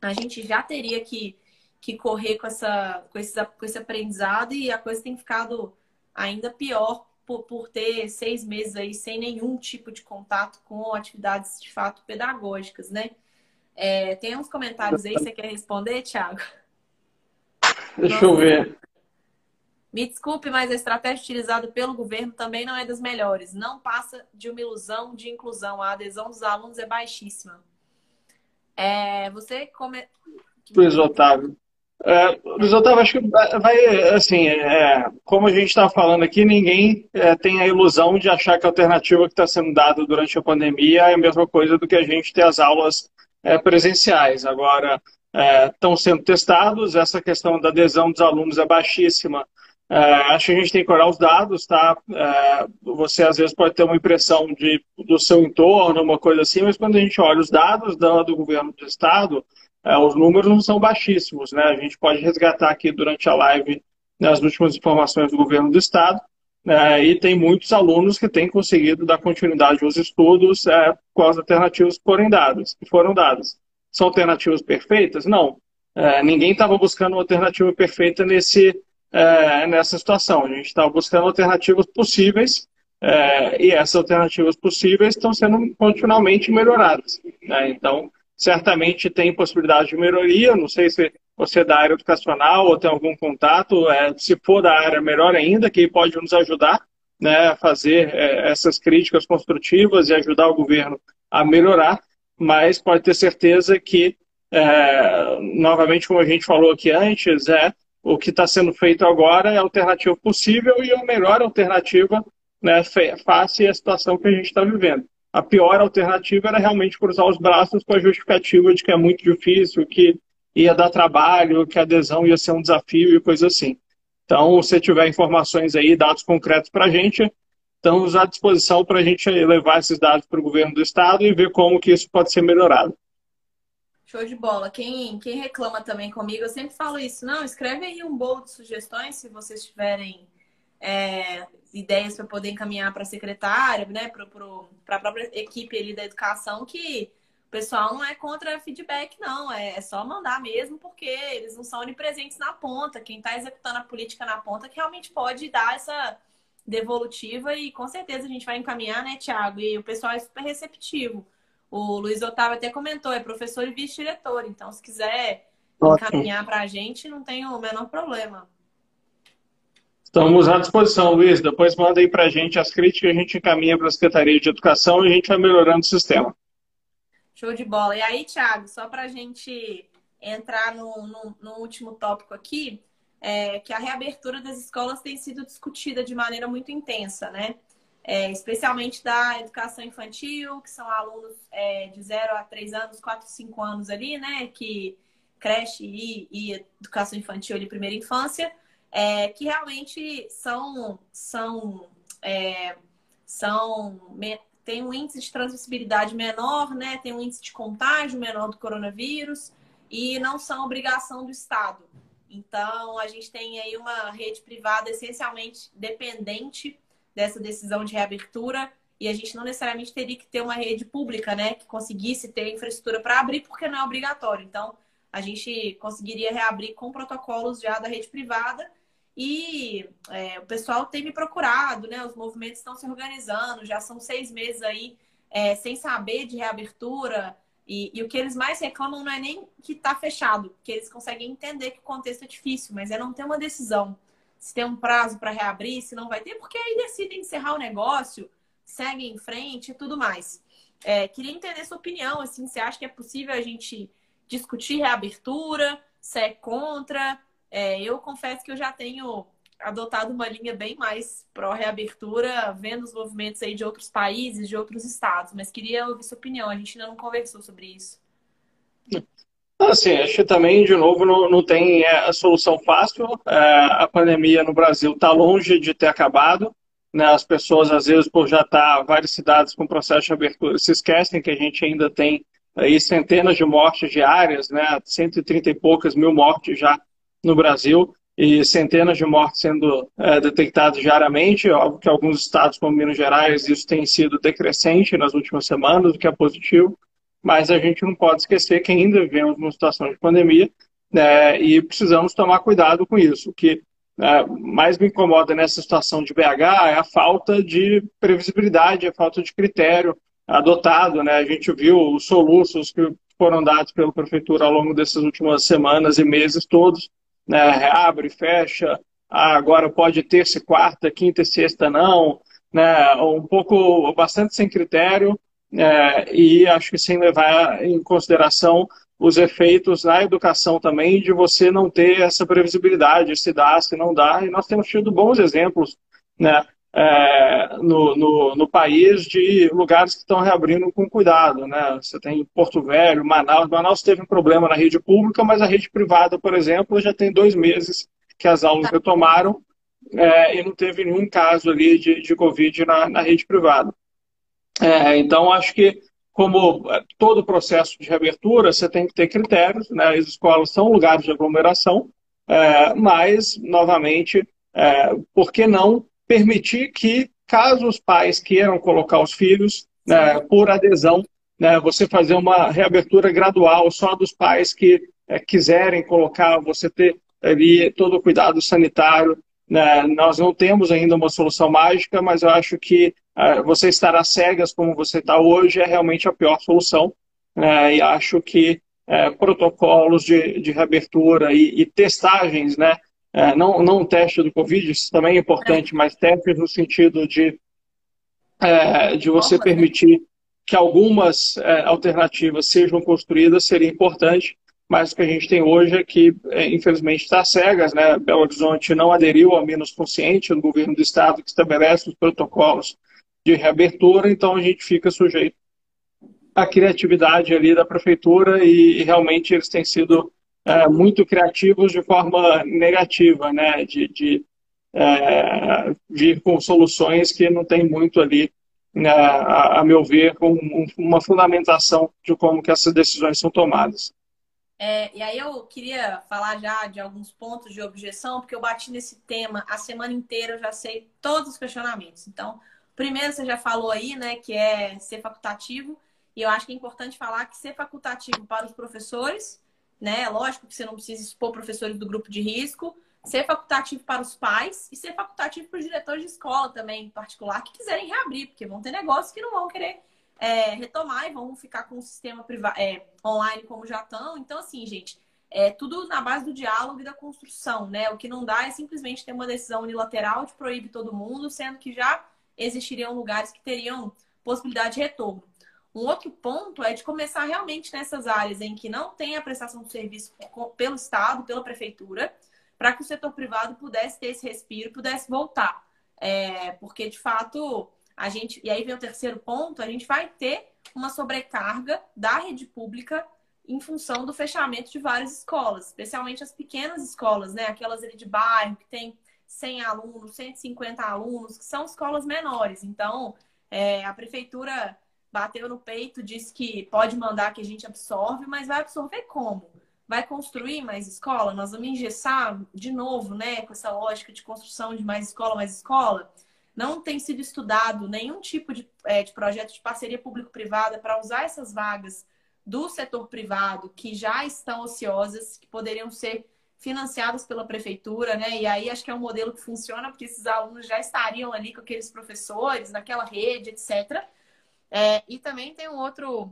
a gente já teria que, que correr com, essa, com, esse, com esse aprendizado e a coisa tem ficado ainda pior por, por ter seis meses aí sem nenhum tipo de contato com atividades de fato pedagógicas, né? É, tem uns comentários aí, você quer responder, Thiago? Deixa Nossa. eu ver. Me desculpe, mas a estratégia utilizada pelo governo também não é das melhores. Não passa de uma ilusão de inclusão. A adesão dos alunos é baixíssima. É, você come... Luiz Otávio. É, Luiz Otávio, acho que vai, assim, é, como a gente está falando aqui, ninguém é, tem a ilusão de achar que a alternativa que está sendo dada durante a pandemia é a mesma coisa do que a gente ter as aulas é, presenciais. Agora, estão é, sendo testados, essa questão da adesão dos alunos é baixíssima. É, acho que a gente tem que olhar os dados, tá? você às vezes pode ter uma impressão de, do seu entorno, uma coisa assim, mas quando a gente olha os dados do, do governo do estado, é, os números não são baixíssimos, né? A gente pode resgatar aqui durante a live né, as últimas informações do governo do estado, né, e tem muitos alunos que têm conseguido dar continuidade aos estudos é, com as alternativas que foram dadas. Que foram dadas. São alternativas perfeitas? Não. É, ninguém estava buscando uma alternativa perfeita nesse, é, nessa situação. A gente estava buscando alternativas possíveis é, e essas alternativas possíveis estão sendo continuamente melhoradas. Né? Então, certamente tem possibilidade de melhoria. Não sei se você é da área educacional ou tem algum contato. É, se for da área, melhor ainda, que pode nos ajudar né, a fazer é, essas críticas construtivas e ajudar o governo a melhorar. Mas pode ter certeza que, é, novamente, como a gente falou aqui antes, é o que está sendo feito agora é a alternativa possível e a melhor alternativa né, face à situação que a gente está vivendo a pior alternativa era realmente cruzar os braços com a justificativa de que é muito difícil, que ia dar trabalho, que a adesão ia ser um desafio e coisa assim. Então, se tiver informações aí, dados concretos para a gente, estamos à disposição para a gente levar esses dados para o governo do estado e ver como que isso pode ser melhorado. Show de bola. Quem, quem reclama também comigo, eu sempre falo isso. Não, escreve aí um bolo de sugestões se vocês tiverem é, ideias para poder encaminhar para a secretária, né, para a própria equipe ali da educação, que o pessoal não é contra feedback, não. É, é só mandar mesmo, porque eles não são onipresentes na ponta. Quem está executando a política na ponta que realmente pode dar essa devolutiva e com certeza a gente vai encaminhar, né, Tiago? E o pessoal é super receptivo. O Luiz Otávio até comentou, é professor e vice-diretor, então se quiser encaminhar para a gente, não tem o menor problema. Estamos à disposição, Luiz. Depois manda aí para a gente as críticas, a gente encaminha para a Secretaria de Educação e a gente vai melhorando o sistema. Show de bola. E aí, Thiago, só para a gente entrar no, no, no, último tópico aqui, é que a reabertura das escolas tem sido discutida de maneira muito intensa, né? É, especialmente da educação infantil, que são alunos é, de 0 a 3 anos, 4, 5 anos ali, né? Que creche e, e educação infantil ali, primeira infância é, que realmente são, são, é, são tem um índice de transmissibilidade menor, né? Tem um índice de contágio menor do coronavírus e não são obrigação do Estado. Então, a gente tem aí uma rede privada essencialmente dependente dessa decisão de reabertura e a gente não necessariamente teria que ter uma rede pública, né, que conseguisse ter infraestrutura para abrir, porque não é obrigatório. Então, a gente conseguiria reabrir com protocolos já da rede privada e é, o pessoal tem me procurado, né? Os movimentos estão se organizando, já são seis meses aí é, sem saber de reabertura. E, e, o que eles mais reclamam não é nem que está fechado, que eles conseguem entender que o contexto é difícil, mas é não ter uma decisão. Se tem um prazo para reabrir, se não vai ter, porque aí decidem encerrar o negócio, seguem em frente e tudo mais. É, queria entender sua opinião, assim, você acha que é possível a gente discutir reabertura? Se é contra? É, eu confesso que eu já tenho adotado uma linha bem mais pró-reabertura, vendo os movimentos aí de outros países, de outros estados, mas queria ouvir sua opinião. A gente ainda não conversou sobre isso. Assim, acho que também, de novo, não, não tem é, a solução fácil. É, a pandemia no Brasil está longe de ter acabado. Né? As pessoas, às vezes, por já estar tá várias cidades com processo de abertura, se esquecem que a gente ainda tem aí centenas de mortes diárias, né? 130 e poucas mil mortes já no Brasil e centenas de mortes sendo é, detectadas diariamente. Óbvio que alguns estados, como Minas Gerais, isso tem sido decrescente nas últimas semanas, o que é positivo, mas a gente não pode esquecer que ainda vivemos numa situação de pandemia né, e precisamos tomar cuidado com isso. O que é, mais me incomoda nessa situação de BH é a falta de previsibilidade, a falta de critério adotado. Né? A gente viu os soluços que foram dados pela prefeitura ao longo dessas últimas semanas e meses todos, né, reabre, fecha, ah, agora pode terça, quarta, quinta e sexta não, né, um pouco, bastante sem critério, é, e acho que sem levar em consideração os efeitos na educação também de você não ter essa previsibilidade, se dá, se não dá, e nós temos tido bons exemplos né, é, no, no, no, país de lugares que estão reabrindo com cuidado. Né? Você tem Porto Velho, Manaus. Manaus teve um problema na rede pública, mas a rede privada, por exemplo, já tem dois meses que as aulas retomaram é, e não teve nenhum caso ali de, de Covid na, na rede privada. É, então, acho que, como é, todo processo de reabertura, você tem que ter critérios, né? as escolas são lugares de aglomeração, é, mas, novamente, é, por que não permitir que, caso os pais queiram colocar os filhos né, por adesão, né, você fazer uma reabertura gradual só dos pais que é, quiserem colocar, você ter ali todo o cuidado sanitário. Né? Nós não temos ainda uma solução mágica, mas eu acho que é, você estar às cegas como você está hoje é realmente a pior solução. Né? E acho que é, protocolos de, de reabertura e, e testagens, né? É, não, não teste do Covid, isso também é importante, mas testes no sentido de, é, de você permitir que algumas é, alternativas sejam construídas seria importante, mas o que a gente tem hoje é que, é, infelizmente, está cegas. Né? Belo Horizonte não aderiu ao menos consciente do governo do estado que estabelece os protocolos de reabertura, então a gente fica sujeito à criatividade ali da prefeitura e, e realmente eles têm sido é, muito criativos de forma negativa, né? De, de é, vir com soluções que não tem muito ali, né, a, a, meu ver, com uma fundamentação de como que essas decisões são tomadas. É, e aí eu queria falar já de alguns pontos de objeção, porque eu bati nesse tema a semana inteira, eu já sei todos os questionamentos. Então, primeiro você já falou aí, né, que é ser facultativo, e eu acho que é importante falar que ser facultativo para os professores né? Lógico que você não precisa expor professores do grupo de risco, ser facultativo para os pais e ser facultativo para os diretores de escola também, em particular, que quiserem reabrir, porque vão ter negócios que não vão querer é, retomar e vão ficar com o sistema é, online como já estão. Então, assim, gente, é tudo na base do diálogo e da construção, né? O que não dá é simplesmente ter uma decisão unilateral de proibir todo mundo, sendo que já existiriam lugares que teriam possibilidade de retorno. Um outro ponto é de começar realmente nessas áreas em que não tem a prestação de serviço pelo Estado, pela Prefeitura, para que o setor privado pudesse ter esse respiro, pudesse voltar. É, porque, de fato, a gente. E aí vem o terceiro ponto: a gente vai ter uma sobrecarga da rede pública em função do fechamento de várias escolas, especialmente as pequenas escolas, né? Aquelas ali de bairro que tem 100 alunos, 150 alunos, que são escolas menores. Então, é, a prefeitura bateu no peito, disse que pode mandar que a gente absorve, mas vai absorver como? Vai construir mais escola? Nós vamos engessar de novo, né, com essa lógica de construção de mais escola, mais escola? Não tem sido estudado nenhum tipo de, é, de projeto de parceria público-privada para usar essas vagas do setor privado que já estão ociosas, que poderiam ser financiadas pela prefeitura, né? E aí acho que é um modelo que funciona porque esses alunos já estariam ali com aqueles professores, naquela rede, etc. É, e também tem um outro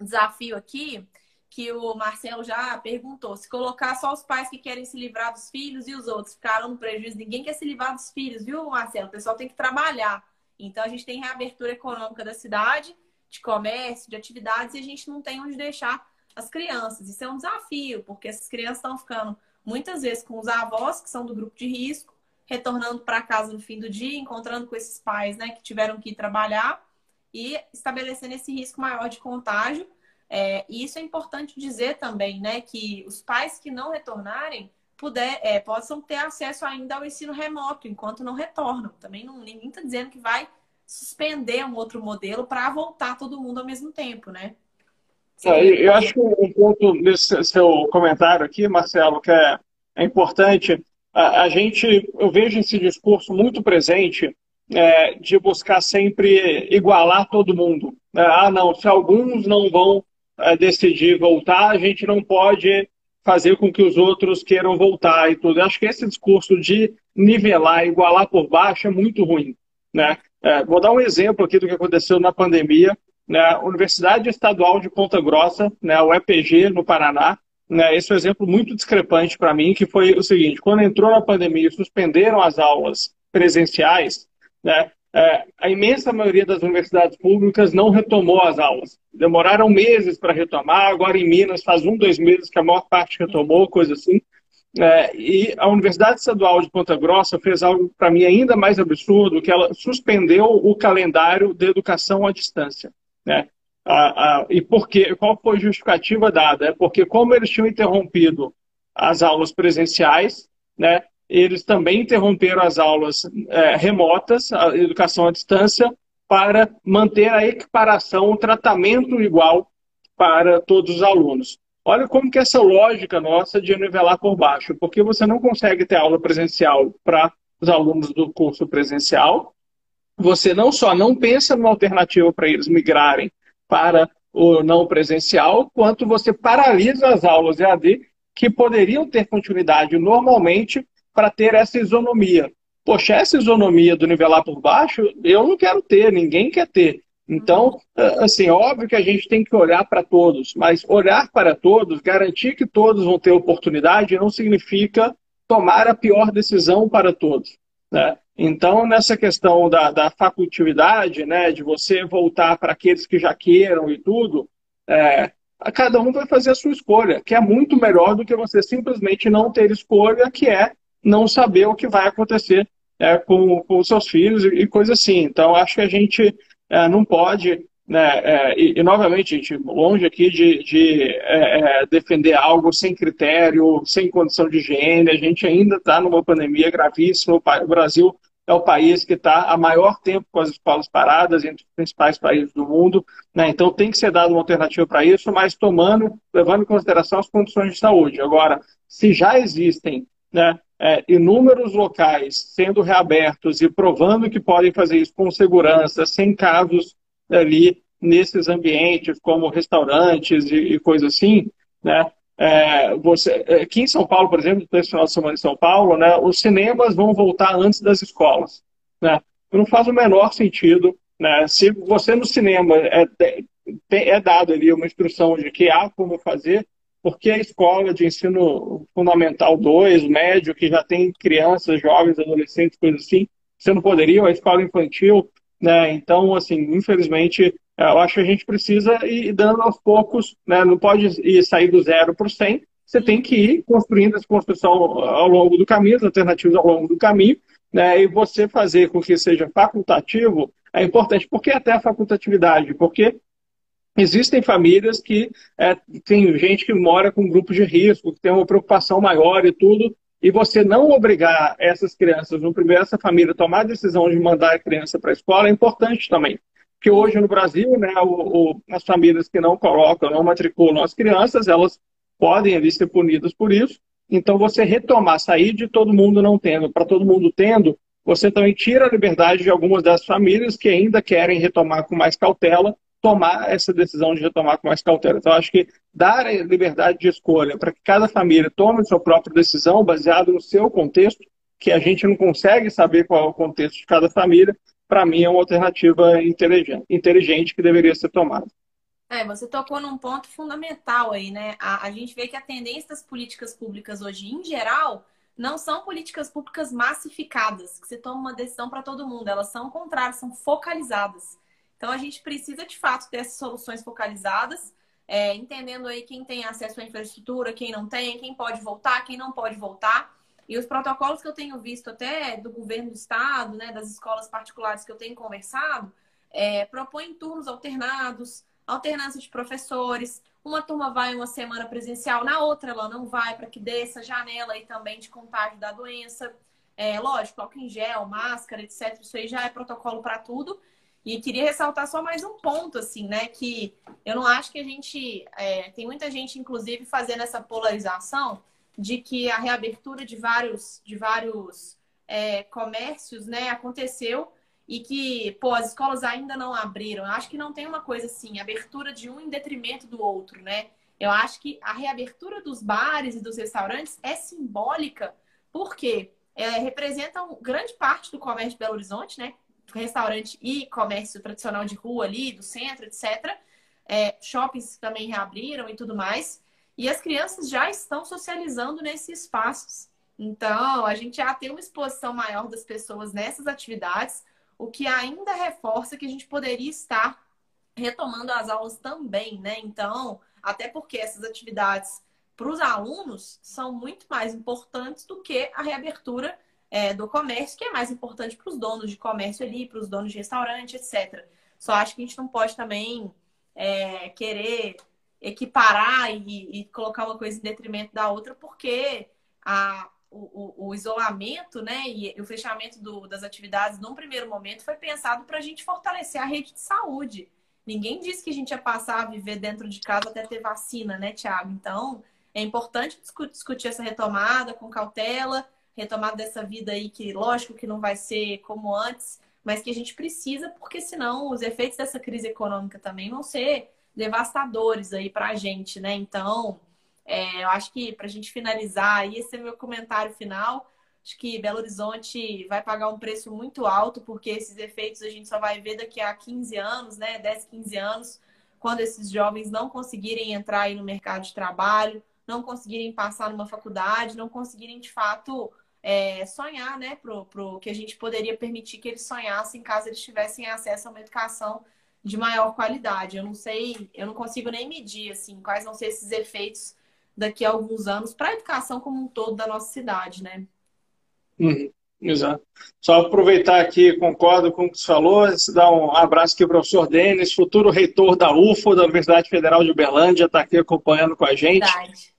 desafio aqui que o Marcelo já perguntou: se colocar só os pais que querem se livrar dos filhos e os outros ficaram no prejuízo, ninguém quer se livrar dos filhos, viu, Marcelo? O pessoal tem que trabalhar. Então a gente tem reabertura econômica da cidade, de comércio, de atividades, e a gente não tem onde deixar as crianças. Isso é um desafio, porque essas crianças estão ficando muitas vezes com os avós, que são do grupo de risco, retornando para casa no fim do dia, encontrando com esses pais né, que tiveram que ir trabalhar e estabelecendo esse risco maior de contágio. É, e isso é importante dizer também, né, que os pais que não retornarem puder, é, possam ter acesso ainda ao ensino remoto enquanto não retornam. Também não, ninguém está dizendo que vai suspender um outro modelo para voltar todo mundo ao mesmo tempo, né? É, eu acho que um ponto nesse seu comentário aqui, Marcelo, que é, é importante, a, a, gente, eu vejo esse discurso muito presente é, de buscar sempre igualar todo mundo. É, ah, não, se alguns não vão decidir voltar, a gente não pode fazer com que os outros queiram voltar e tudo. Eu acho que esse discurso de nivelar, igualar por baixo é muito ruim. Né? É, vou dar um exemplo aqui do que aconteceu na pandemia. Né? Universidade Estadual de Ponta Grossa, né, o EPG, no Paraná, né, esse é um exemplo muito discrepante para mim, que foi o seguinte: quando entrou na pandemia e suspenderam as aulas presenciais, né, é, a imensa maioria das universidades públicas não retomou as aulas. Demoraram meses para retomar, agora em Minas faz um, dois meses que a maior parte retomou, coisa assim. É, e a Universidade Estadual de Ponta Grossa fez algo para mim ainda mais absurdo, que ela suspendeu o calendário de educação à distância. Né? e por quê? Qual foi a justificativa dada? É porque como eles tinham interrompido as aulas presenciais, né, eles também interromperam as aulas é, remotas, a educação à distância, para manter a equiparação, o tratamento igual para todos os alunos. Olha como que essa lógica nossa de nivelar por baixo, porque você não consegue ter aula presencial para os alunos do curso presencial, você não só não pensa numa alternativa para eles migrarem para o não presencial, quanto você paralisa as aulas EAD que poderiam ter continuidade normalmente para ter essa isonomia. Poxa, essa isonomia do nivelar por baixo, eu não quero ter, ninguém quer ter. Então, assim, óbvio que a gente tem que olhar para todos, mas olhar para todos, garantir que todos vão ter oportunidade, não significa tomar a pior decisão para todos. Né? Então, nessa questão da, da facultividade, né, de você voltar para aqueles que já queiram e tudo, é, cada um vai fazer a sua escolha, que é muito melhor do que você simplesmente não ter escolha, que é não saber o que vai acontecer é, com, com os seus filhos e, e coisa assim. Então, acho que a gente é, não pode, né, é, e, e, novamente, gente, longe aqui de, de é, é, defender algo sem critério, sem condição de higiene, a gente ainda está numa pandemia gravíssima, o Brasil é o país que está há maior tempo com as escolas paradas, entre os principais países do mundo, né? então tem que ser dada uma alternativa para isso, mas tomando, levando em consideração as condições de saúde. Agora, se já existem né, é, inúmeros locais sendo reabertos e provando que podem fazer isso com segurança, sem casos ali nesses ambientes, como restaurantes e, e coisas assim, né? É, você, é, aqui em São Paulo, por exemplo, nesse final de semana em São Paulo, né, os cinemas vão voltar antes das escolas. Né? Não faz o menor sentido. Né? Se você no cinema é, é dado ali uma instrução de que há como fazer, porque a escola de ensino fundamental 2, médio, que já tem crianças, jovens, adolescentes, coisas assim, você não poderia, a escola infantil, né? Então, assim, infelizmente, eu acho que a gente precisa ir dando aos poucos, né? Não pode ir sair do zero por cem, você tem que ir construindo essa construção ao longo do caminho, as alternativas ao longo do caminho, né? E você fazer com que seja facultativo é importante. Por que até a facultatividade? Porque Existem famílias que é, tem gente que mora com grupos de risco, que tem uma preocupação maior e tudo, e você não obrigar essas crianças, no primeiro, essa família, a tomar a decisão de mandar a criança para a escola é importante também. Porque hoje no Brasil, né, o, o, as famílias que não colocam, não matriculam as crianças, elas podem ali ser punidas por isso. Então, você retomar, sair de todo mundo não tendo, para todo mundo tendo, você também tira a liberdade de algumas das famílias que ainda querem retomar com mais cautela tomar essa decisão de retomar com mais cautela. Então, acho que dar a liberdade de escolha para que cada família tome a sua própria decisão, baseado no seu contexto, que a gente não consegue saber qual é o contexto de cada família, para mim é uma alternativa inteligente, inteligente que deveria ser tomada. É, você tocou num ponto fundamental aí, né? A, a gente vê que a tendência das políticas públicas hoje, em geral, não são políticas públicas massificadas, que você toma uma decisão para todo mundo. Elas são contrárias, são focalizadas. Então a gente precisa de fato ter essas soluções focalizadas, é, entendendo aí quem tem acesso à infraestrutura, quem não tem, quem pode voltar, quem não pode voltar. E os protocolos que eu tenho visto até do governo do estado, né, das escolas particulares que eu tenho conversado, é, propõem turnos alternados, alternância de professores. Uma turma vai uma semana presencial, na outra ela não vai, para que dê essa janela aí também de contágio da doença. É, lógico, álcool em gel, máscara, etc. Isso aí já é protocolo para tudo. E queria ressaltar só mais um ponto, assim, né? Que eu não acho que a gente. É, tem muita gente, inclusive, fazendo essa polarização de que a reabertura de vários, de vários é, comércios né, aconteceu e que, pô, as escolas ainda não abriram. Eu acho que não tem uma coisa assim, abertura de um em detrimento do outro, né? Eu acho que a reabertura dos bares e dos restaurantes é simbólica porque é, representam grande parte do comércio de Belo Horizonte, né? Restaurante e comércio tradicional de rua ali, do centro, etc. É, shoppings também reabriram e tudo mais. e as crianças já estão socializando nesses espaços. Então, a gente já tem uma exposição maior das pessoas nessas atividades, o que ainda reforça que a gente poderia estar retomando as aulas também, né? Então, até porque essas atividades para os alunos são muito mais importantes do que a reabertura é, do comércio, que é mais importante para os donos de comércio ali, para os donos de restaurante, etc. Só acho que a gente não pode também é, querer equiparar e, e, colocar uma coisa em detrimento da outra, porque a, o, o, isolamento né, e o fechamento do, das atividades num primeiro momento foi pensado para a gente fortalecer a rede de saúde. Ninguém disse que a gente ia passar a viver dentro de casa até ter vacina, né, Tiago? Então, é importante discutir essa retomada com cautela, retomada dessa vida aí que, lógico, que não vai ser como antes, mas que a gente precisa, porque senão os efeitos dessa crise econômica também vão ser devastadores aí para a gente, né? Então, é, eu acho que para a gente finalizar, aí esse é meu comentário final. Acho que Belo Horizonte vai pagar um preço muito alto, porque esses efeitos a gente só vai ver daqui a 15 anos, né? 10, 15 anos, quando esses jovens não conseguirem entrar aí no mercado de trabalho, não conseguirem passar numa faculdade, não conseguirem de fato é, sonhar, né? Pro, pro que a gente poderia permitir que eles sonhassem caso eles tivessem acesso a uma educação de maior qualidade. Eu não sei, eu não consigo nem medir assim quais vão ser esses efeitos daqui a alguns anos para a educação como um todo da nossa cidade, né? Uhum, exato. Só aproveitar aqui, concordo com o que você falou, dar um abraço aqui para o professor Denis, futuro reitor da UFO, da Universidade Federal de Uberlândia, está aqui acompanhando com a gente.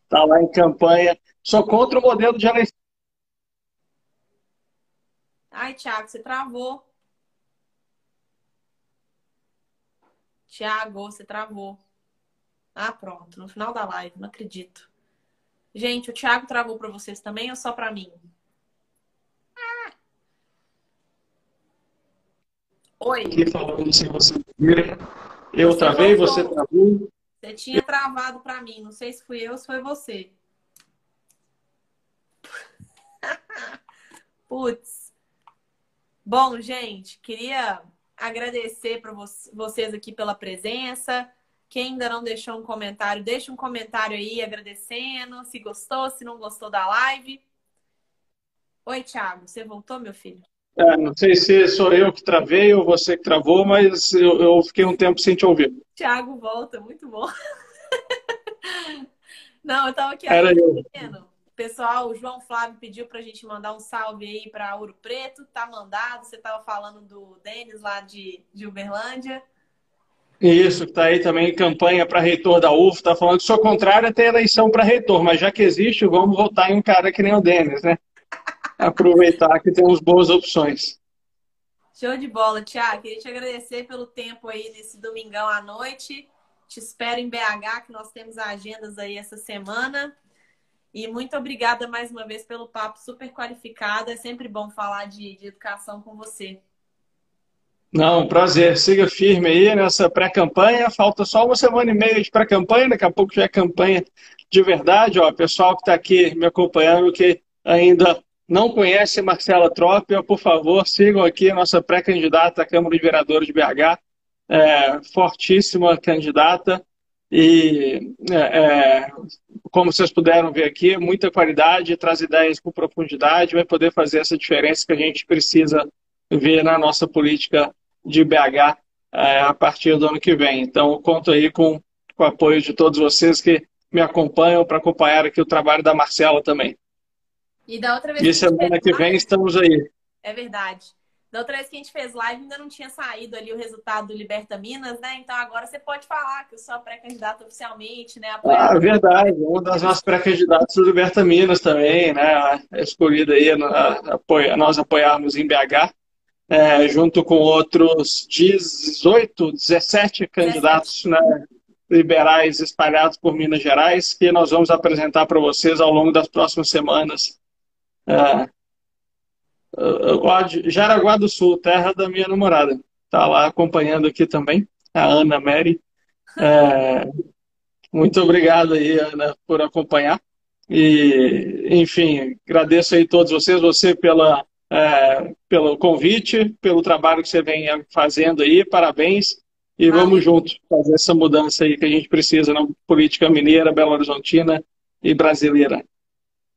Está lá em campanha. Sou contra o modelo de eleição. Ai, Tiago, você travou. Tiago, você travou. Ah, pronto, no final da live, não acredito. Gente, o Thiago travou para vocês também ou só para mim? Ah. Oi. Você Eu você travei, voltou. você travou. Você tinha travado para mim, não sei se fui eu ou se foi você. Putz. Bom, gente, queria agradecer para vocês aqui pela presença. Quem ainda não deixou um comentário, deixa um comentário aí agradecendo, se gostou, se não gostou da live. Oi, Thiago, você voltou, meu filho? É, não sei se sou eu que travei ou você que travou, mas eu, eu fiquei um tempo sem te ouvir. Thiago volta, muito bom. não, eu estava aqui Era eu. Pessoal, o João Flávio pediu para a gente mandar um salve aí para Ouro Preto. Tá mandado. Você estava falando do Denis lá de, de Uberlândia. Isso, que está aí também em campanha para reitor da UF, está falando que sou contrário a ter eleição para reitor, mas já que existe, vamos votar em um cara que nem o Denis, né? Aproveitar que temos boas opções. Show de bola, Tiago. Queria te agradecer pelo tempo aí nesse domingão à noite. Te espero em BH, que nós temos agendas aí essa semana. E muito obrigada mais uma vez pelo papo super qualificado. É sempre bom falar de, de educação com você. Não, prazer. Siga firme aí nessa pré-campanha. Falta só uma semana e meia de pré-campanha, daqui a pouco já é campanha de verdade. Ó, pessoal que está aqui me acompanhando, que ainda não conhece Marcela Trópia, por favor, sigam aqui a nossa pré-candidata à Câmara de Vereadores de BH. É, fortíssima candidata e, é, é, como vocês puderam ver aqui, muita qualidade, traz ideias com profundidade, vai poder fazer essa diferença que a gente precisa ver na nossa política de BH é, a partir do ano que vem. Então, conto aí com, com o apoio de todos vocês que me acompanham para acompanhar aqui o trabalho da Marcela também. E da outra vez. E semana que vem estamos aí. É verdade. Da outra vez que a gente fez live, ainda não tinha saído ali o resultado do Liberta Minas, né? Então agora você pode falar que eu sou pré-candidata oficialmente, né? Ah, verdade. Uma das nossas pré-candidatas do Liberta Minas também, né? Escolhida aí, a, a, nós apoiarmos em BH é, junto com outros 18, 17 candidatos né, liberais espalhados por Minas Gerais, que nós vamos apresentar para vocês ao longo das próximas semanas. É, Jaraguá do Sul, terra da minha namorada. Está lá acompanhando aqui também, a Ana Mary. É, muito obrigado aí, Ana, por acompanhar. E, enfim, agradeço aí todos vocês, você pela é, pelo convite, pelo trabalho que você vem fazendo aí, parabéns. E Valeu. vamos juntos fazer essa mudança aí que a gente precisa na política mineira, belo-horizontina e brasileira.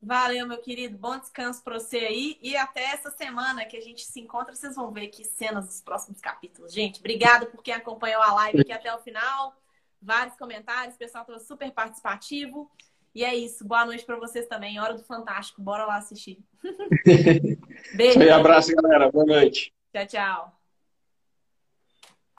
Valeu, meu querido. Bom descanso para você aí. E até essa semana que a gente se encontra, vocês vão ver que cenas dos próximos capítulos. Gente, obrigado por quem acompanhou a live aqui até o final. Vários comentários, o pessoal estava super participativo. E é isso. Boa noite para vocês também. Hora do Fantástico. Bora lá assistir. Beijo. Um abraço, galera. Boa noite. Tchau, tchau.